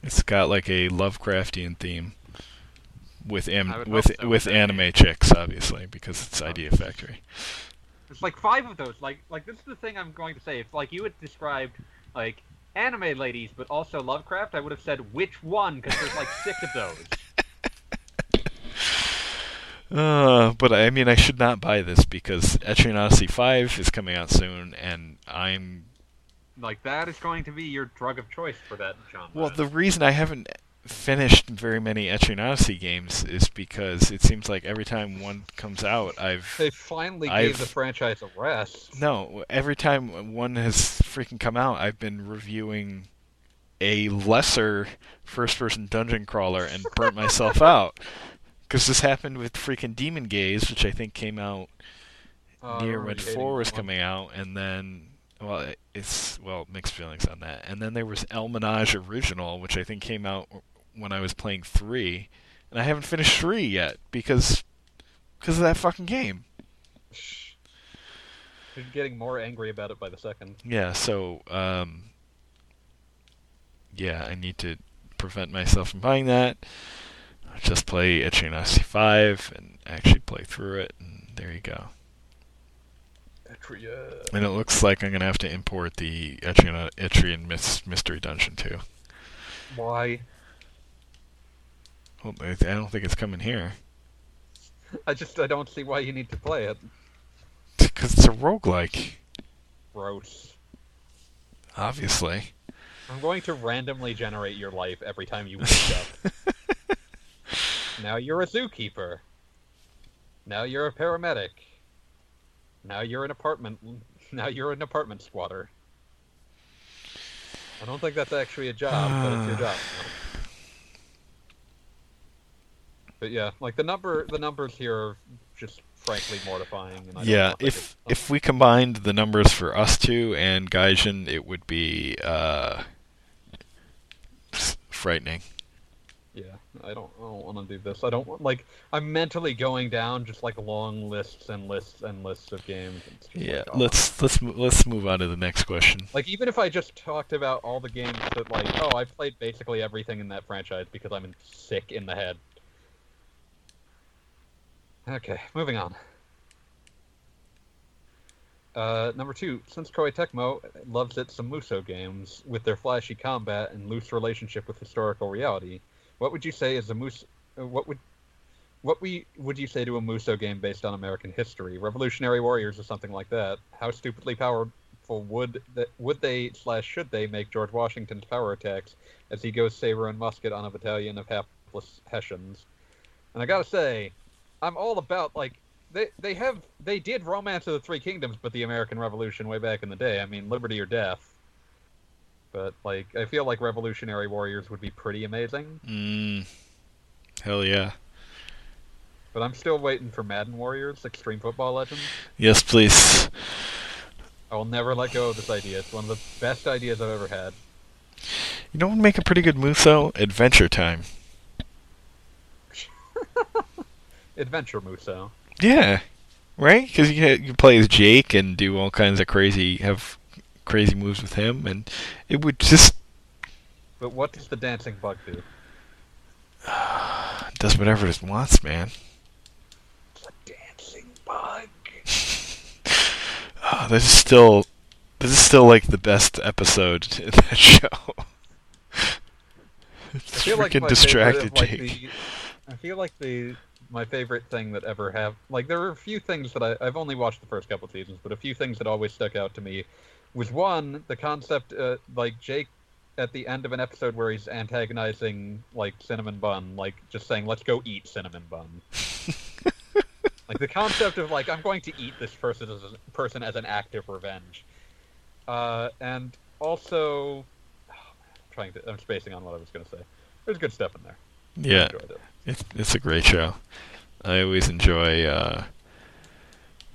It's got like a Lovecraftian theme with am- with so, with anime chicks, obviously, because it's Idea Factory. There's like five of those. Like, like this is the thing I'm going to say. If like you had described like anime ladies, but also Lovecraft, I would have said which one because there's like six of those. Uh, but I mean, I should not buy this because Etrian Odyssey 5 is coming out soon, and I'm. Like that is going to be your drug of choice for that genre. Well, the reason I haven't finished very many Etrian Odyssey games is because it seems like every time one comes out, I've. they finally I've- gave the franchise a rest. No, every time one has freaking come out, I've been reviewing a lesser first-person dungeon crawler and burnt myself out. Because this happened with freaking Demon Gaze, which I think came out oh, I near when four was one. coming out, and then well, it's well mixed feelings on that. And then there was Elminage Original, which I think came out when I was playing three, and I haven't finished three yet because because of that fucking game. You're getting more angry about it by the second. Yeah, so um, yeah, I need to prevent myself from buying that. Just play Etchy Nasty Five and actually play through it, and there you go. Etria. And it looks like I'm gonna have to import the Etrian, Etrian Mystery Dungeon too. Why? Well, I don't think it's coming here I just I don't see why you need to play it. because it's a roguelike, Gross. obviously. I'm going to randomly generate your life every time you wake up. now you're a zookeeper. Now you're a paramedic. Now you're an apartment. Now you're an apartment squatter. I don't think that's actually a job, but it's your ah. job. now. But yeah, like the number, the numbers here are just frankly mortifying. And I don't yeah, if if we combined the numbers for us two and Gaijin, it would be uh, frightening. Yeah, I don't, I don't want to do this. I don't want, like, I'm mentally going down just like long lists and lists and lists of games. Yeah, like, oh. let's let's let's move on to the next question. Like, even if I just talked about all the games that, like, oh, I played basically everything in that franchise because I'm sick in the head. Okay, moving on. Uh, number two, since Koei Tecmo loves its some Musou games with their flashy combat and loose relationship with historical reality, what would you say is a Musou? uh, What would what we would you say to a Musou game based on American history, Revolutionary Warriors or something like that? How stupidly powerful would that would they slash should they make George Washington's power attacks as he goes saber and musket on a battalion of hapless Hessians? And I gotta say, I'm all about like they they have they did Romance of the Three Kingdoms, but the American Revolution way back in the day. I mean, Liberty or Death. But like, I feel like Revolutionary Warriors would be pretty amazing. Mm, hell yeah. But I'm still waiting for Madden Warriors, Extreme Football Legends. Yes, please. I will never let go of this idea. It's one of the best ideas I've ever had. You know what would make a pretty good Musou? Adventure Time. Adventure Musou. Yeah, right? Because you you play as Jake and do all kinds of crazy have crazy moves with him, and it would just But what does the dancing bug do? does whatever it wants, man. The dancing bug. Oh, this is still this is still like the best episode in that show. I It's feel like freaking my distracted favorite, like, Jake. the, I feel like the my favorite thing that ever have like there are a few things that I, I've only watched the first couple seasons, but a few things that always stuck out to me was one the concept uh, like Jake at the end of an episode where he's antagonizing like cinnamon bun, like just saying let's go eat cinnamon bun. like the concept of like I'm going to eat this person as a person as an act of revenge, uh, and also oh, man, I'm trying to I'm spacing on what I was going to say. There's good stuff in there. Yeah. It's it's a great show. I always enjoy uh,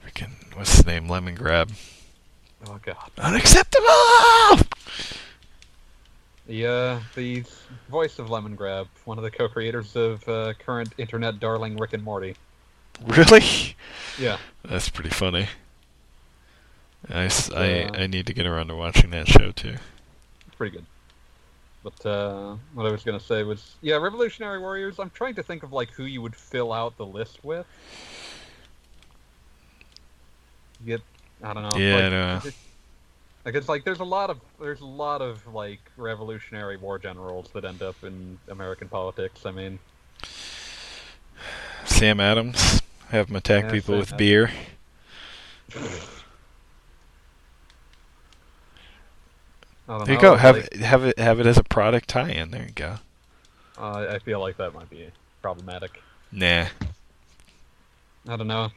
freaking what's his name, Lemongrab. Oh god. Unacceptable. The uh, the voice of Lemongrab, one of the co-creators of uh, current internet darling Rick and Morty. Really? Yeah. That's pretty funny. I, I, I need to get around to watching that show too. It's pretty good. But uh, what I was gonna say was, yeah, Revolutionary Warriors. I'm trying to think of like who you would fill out the list with. Get, I don't know. Yeah, like, it's- Like it's like there's a lot of there's a lot of like Revolutionary War generals that end up in American politics. I mean, Sam Adams, have him attack Yeah, people Sam with Adams. beer. I don't There you know, go. Have like, it, have it have it as a product tie-in. There you go. uh, I feel like that might be problematic. Nah. I don't know.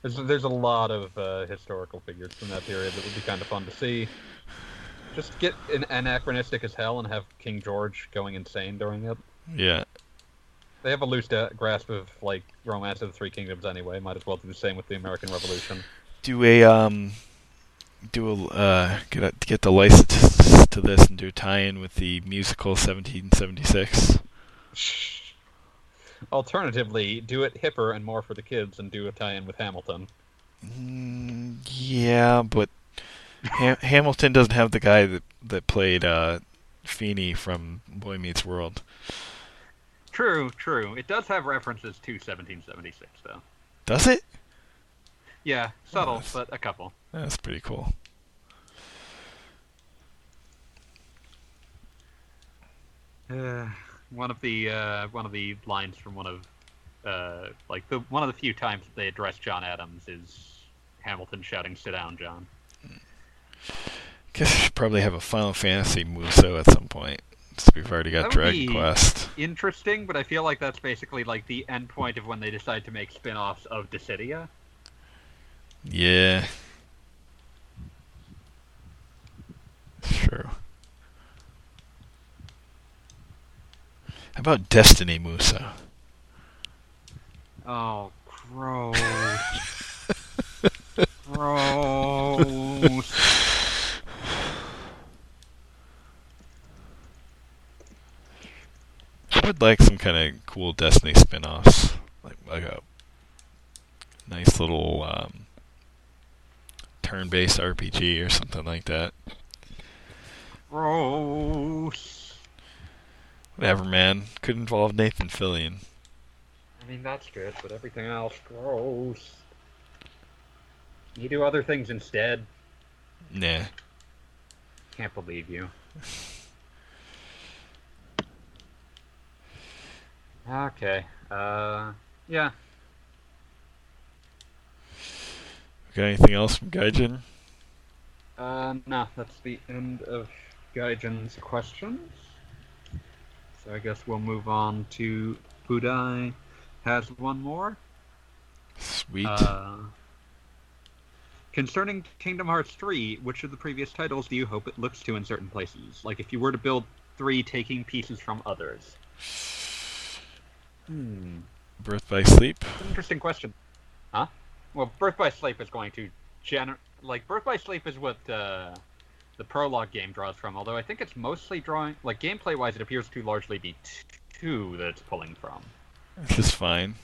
There's there's a lot of uh, historical figures from that period that would be kind of fun to see. Just get an anachronistic as hell and have King George going insane during it. Yeah. They have a loose grasp of like Romance of the Three Kingdoms anyway. Might as well do the same with the American Revolution. Do a um, do a uh, get a, get the license to this and do a tie-in with the musical 1776. Alternatively, do it hipper and more for the kids, and do a tie-in with Hamilton. Mm, yeah, but Ham- Hamilton doesn't have the guy that that played uh, Feeney from Boy Meets World. True, true. It does have references to 1776, though. Does it? Yeah, subtle, Nice. but a couple. That's pretty cool. Uh, one of the uh, one of the lines from one of uh, like the one of the few times that they address John Adams is Hamilton shouting, "Sit down, John." Guess we should probably have a Final Fantasy Musou at some point. Since we've already got Dragon Quest. Interesting, but I feel like that's basically like the end point of when they decide to make spin-offs of Dissidia. Yeah. True. How about Destiny Musou? Oh, gross. gross. I would like some kind of cool Destiny spin-offs, like like a nice little um, turn-based RPG or something like that. Gross. Whatever, man. Could involve Nathan Fillion. I mean, that's good, but everything else, gross. You do other things instead. Nah. Can't believe you. Okay. Uh, yeah. Got anything else from Gaijin? Uh, no, that's the end of Gaijin's questions. So I guess we'll move on to Budai has one more. Sweet. Uh, concerning Kingdom Hearts 3, which of the previous titles do you hope it looks to in certain places? Like if you were to build three taking pieces from others. Hmm. Birth by Sleep. Interesting question. Huh? Well, Birth by Sleep is going to gener like Birth by Sleep is what uh, the prologue game draws from. Although I think it's mostly drawing like gameplay wise, it appears to largely be t- two that it's pulling from. This is fine.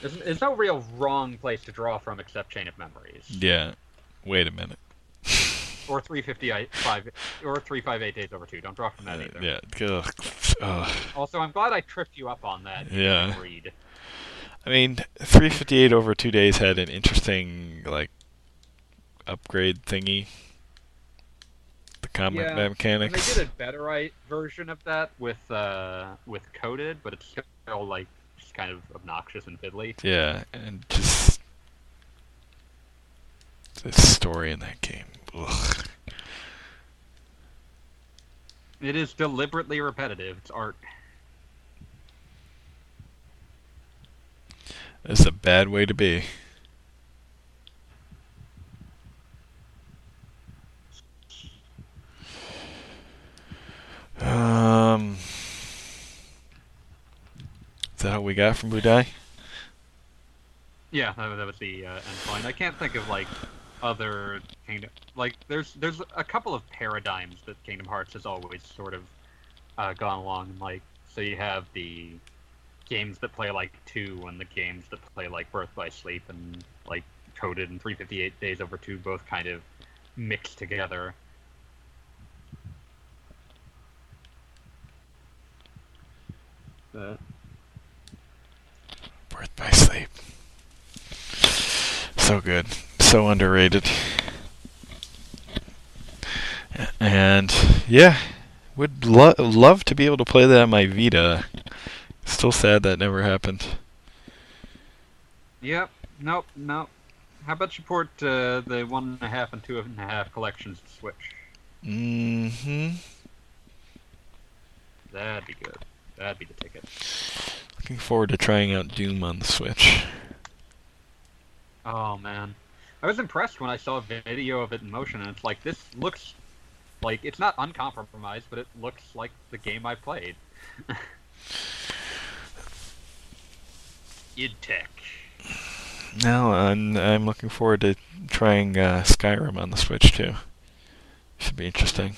There's, there's no real wrong place to draw from except Chain of Memories Yeah. Wait a minute. or 355 or 358 Days Over Two. Don't draw from that either. Yeah. Ugh. Ugh. Also, I'm glad I tripped you up on that. Yeah. Agreed. I mean, 358 over two days had an interesting like upgrade thingy. The combat Yeah, And mechanics. they did a better right version of that with uh, with coded, but it's still like just kind of obnoxious and fiddly. Yeah, and just the story in that game. Ugh. It is deliberately repetitive. It's art. That's a bad way to be. Um, is that all we got from Budai? Yeah, that, was- that was the uh, end point. I can't think of like other kingdom like there's there's a couple of paradigms that Kingdom Hearts has always sort of uh, gone along. Like so you have the games that play like two and the games that play like Birth by Sleep and like Coded and 358 Days Over Two both kind of mixed together. But Birth by Sleep. So good. So underrated. And yeah, would lo- love to be able to play that on my Vita. Still sad that never happened. Yep. Nope. Nope. How about you port uh, the one and a half and two and a half collections to Switch? Mm-hmm. That'd be good. That'd be the ticket. Looking forward to trying out Doom on the Switch. Oh man, I was impressed when I saw a video of it in motion, and it's like this looks like it's not uncompromised, but it looks like the game I played. id Tech. No, I'm, I'm looking forward to trying uh, Skyrim on the Switch too. Should be interesting.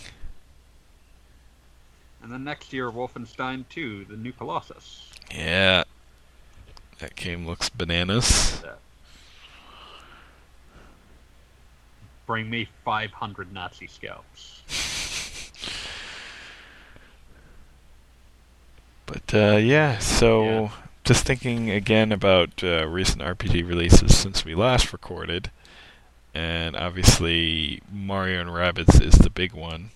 And then next year, Wolfenstein 2, the new Colossus. Yeah. That game looks bananas. Bring me 500 Nazi scalps. But uh, yeah, so Yeah. Just thinking again about uh, recent RPG releases since we last recorded, and obviously Mario and Rabbids is the big one.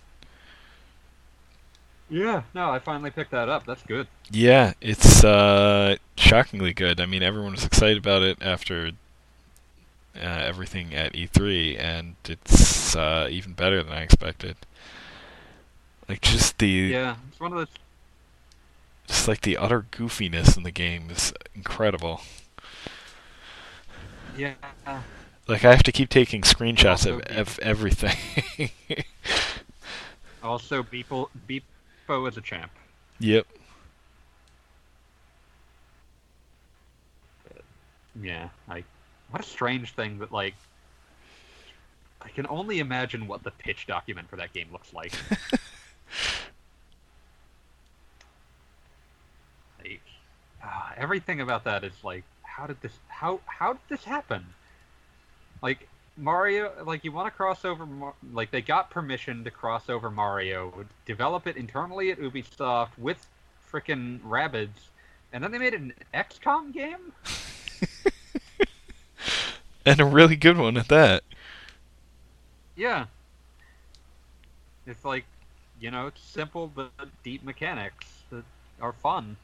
Yeah, no, I finally picked that up. That's good. Yeah, it's uh, shockingly good. I mean, everyone was excited about it after uh, everything at E3, and it's uh, even better than I expected. Like just the Yeah, it's one of those. Just like the utter goofiness in the game is incredible. Yeah, Like I have to keep taking screenshots of, Also be- of everything. also Beeple, Beepo is a champ. yep. Yeah, like what a strange thing that like I can only imagine what the pitch document for that game looks like ah, everything about that is like how did this how how did this happen? Like Mario, like you want to cross over, like they got permission to cross over Mario, develop it internally at Ubisoft with frickin' Rabbids, and then they made an XCOM game. and a really good one at that. Yeah. It's like, you know, it's simple but deep mechanics that are fun.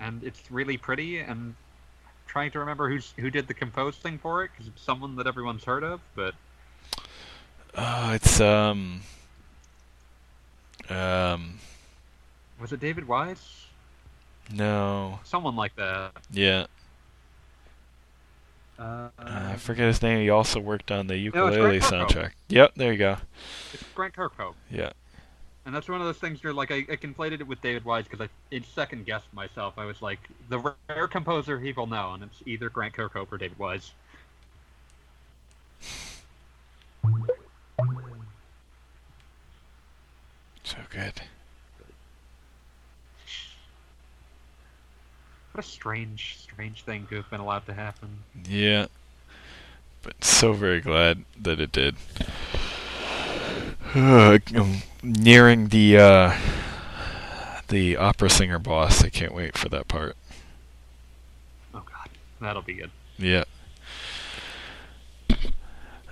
And it's really pretty and I'm trying to remember who's who did the composing for it because it's someone that everyone's heard of, but Oh, it's um um was it David Wise? no. Someone like that. Yeah. Uh, Uh, I forget his name. He also worked on the Yooka-Laylee Kirkhope. soundtrack. Yep, there you go. it's Grant Kirkhope. Yeah. And that's one of those things where, like, I, I conflated it with David Wise because I second guessed myself. I was like, the rare composer people know, and it's either Grant Kirkhope or David Wise. So good. What a strange, strange thing to have been allowed to happen. Yeah. But so very glad that it did. I'm nearing the uh the opera singer boss. I can't wait for that part. Oh god, that'll be good. Yeah.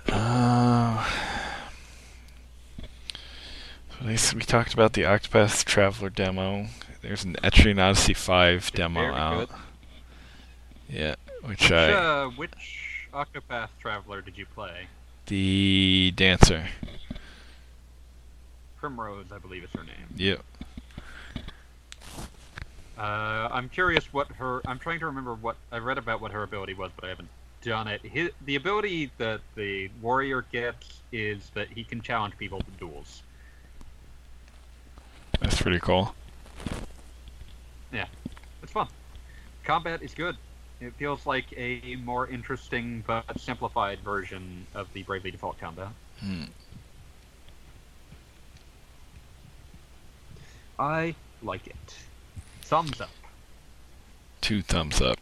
Uh, so at least we talked about the Octopath Traveler demo. There's an Etrian Odyssey 5 demo very out. good. Yeah, which Which, I uh, which Octopath Traveler did you play? the dancer. Primrose, I believe is her name. Yeah. Uh, I'm curious what her. I'm trying to remember what I read about what her ability was, but I haven't done it. His, the ability that the warrior gets is that he can challenge people to duels. That's pretty cool. Yeah, it's fun. Combat is good. It feels like a more interesting but simplified version of the Bravely Default combat. Hmm. I like it. Thumbs up. Two thumbs up.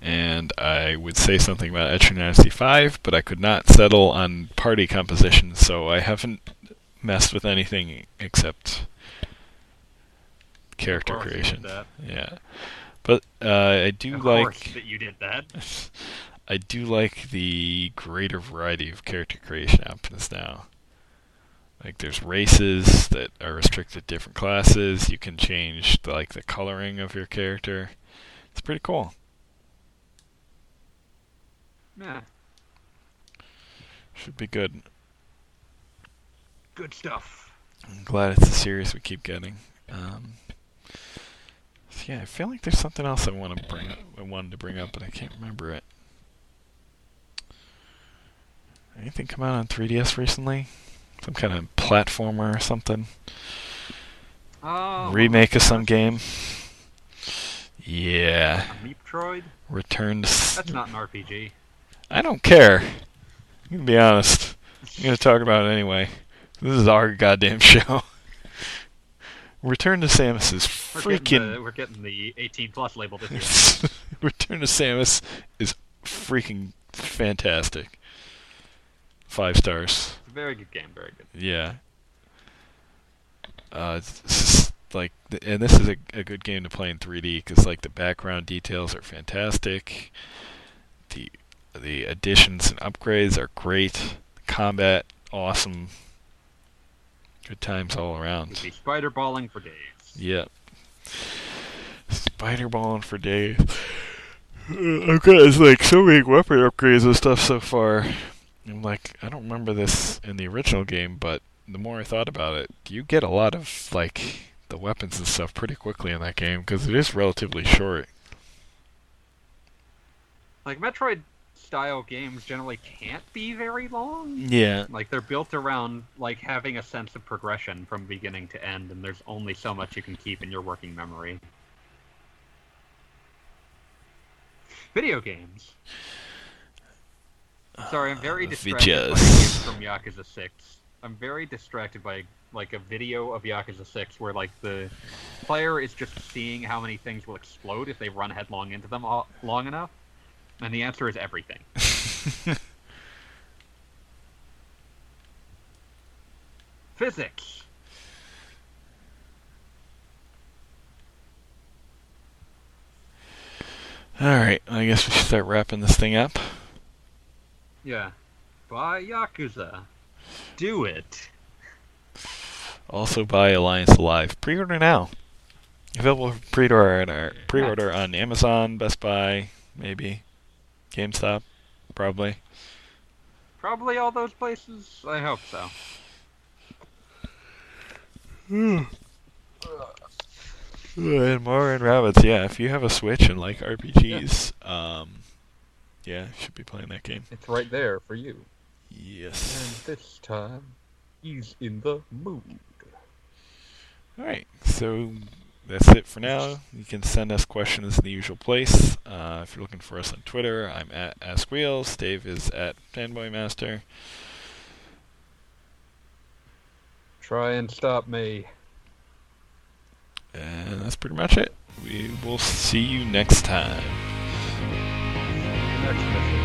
And I would say something about Etrian Odyssey 5, but I could not settle on party composition, so I haven't messed with anything except character Of course you did creation. Yeah. But uh, I do Of like that you did that. I do like the greater variety of character creation options now. Like there's races that are restricted to different classes. You can change the, like the coloring of your character. It's pretty cool. Yeah, Should be good. good stuff. I'm glad it's a series we keep getting. Um, so yeah, I feel like there's something else I want to bring up. I wanted to bring up, but I can't remember it. Anything come out on 3DS recently? Some kind of platformer or something? Oh, Remake of some game? Yeah. A Metroid? Return to. That's not an RPG. I don't care. I'm gonna be honest. I'm gonna talk about it anyway. This is our goddamn show. Return to Samus is We're getting, the, freaking. we're getting the 18 plus label this year. Return to Samus is freaking fantastic. Five stars. Very good game. Very good. Yeah. Uh, it's, it's like, and this is a, a good game to play in 3D because like the background details are fantastic. The the additions and upgrades are great. Combat awesome. Good times all around. be spider balling for days. Yep. Spider balling for days. Uh, I've got like so many weapon upgrades and stuff so far. I'm like, I don't remember this in the original game, but the more I thought about it, you get a lot of like the weapons and stuff pretty quickly in that game because it is relatively short. Like Metroid style games generally can't be very long. Yeah. Like they're built around like having a sense of progression from beginning to end, and there's only so much you can keep in your working memory. Video games. Sorry, I'm very distracted by videos. from Yakuza Six. I'm very distracted by like a video of Yakuza Six where like the player is just seeing how many things will explode if they run headlong into them all, long enough, and the answer is everything. Physics. All right. I guess we should start wrapping this thing up. Yeah. Buy Yakuza. Do it. Also buy Alliance Alive. Pre-order now. Available for pre-order at our pre-order on Amazon, Best Buy, maybe, GameStop, probably. Probably all those places. I hope so. And Mario and Rabbids. Yeah, if you have a Switch and like RPGs, um, yeah, should be playing that game. It's right there for you. Yes. And this time, he's in the mood. All right. So that's it for now. You can send us questions in the usual place. Uh, if you're looking for us on Twitter, I'm at AskWheels. Dave is at FanboyMaster. Try and stop me. And that's pretty much it. We will see you next time. Next mission.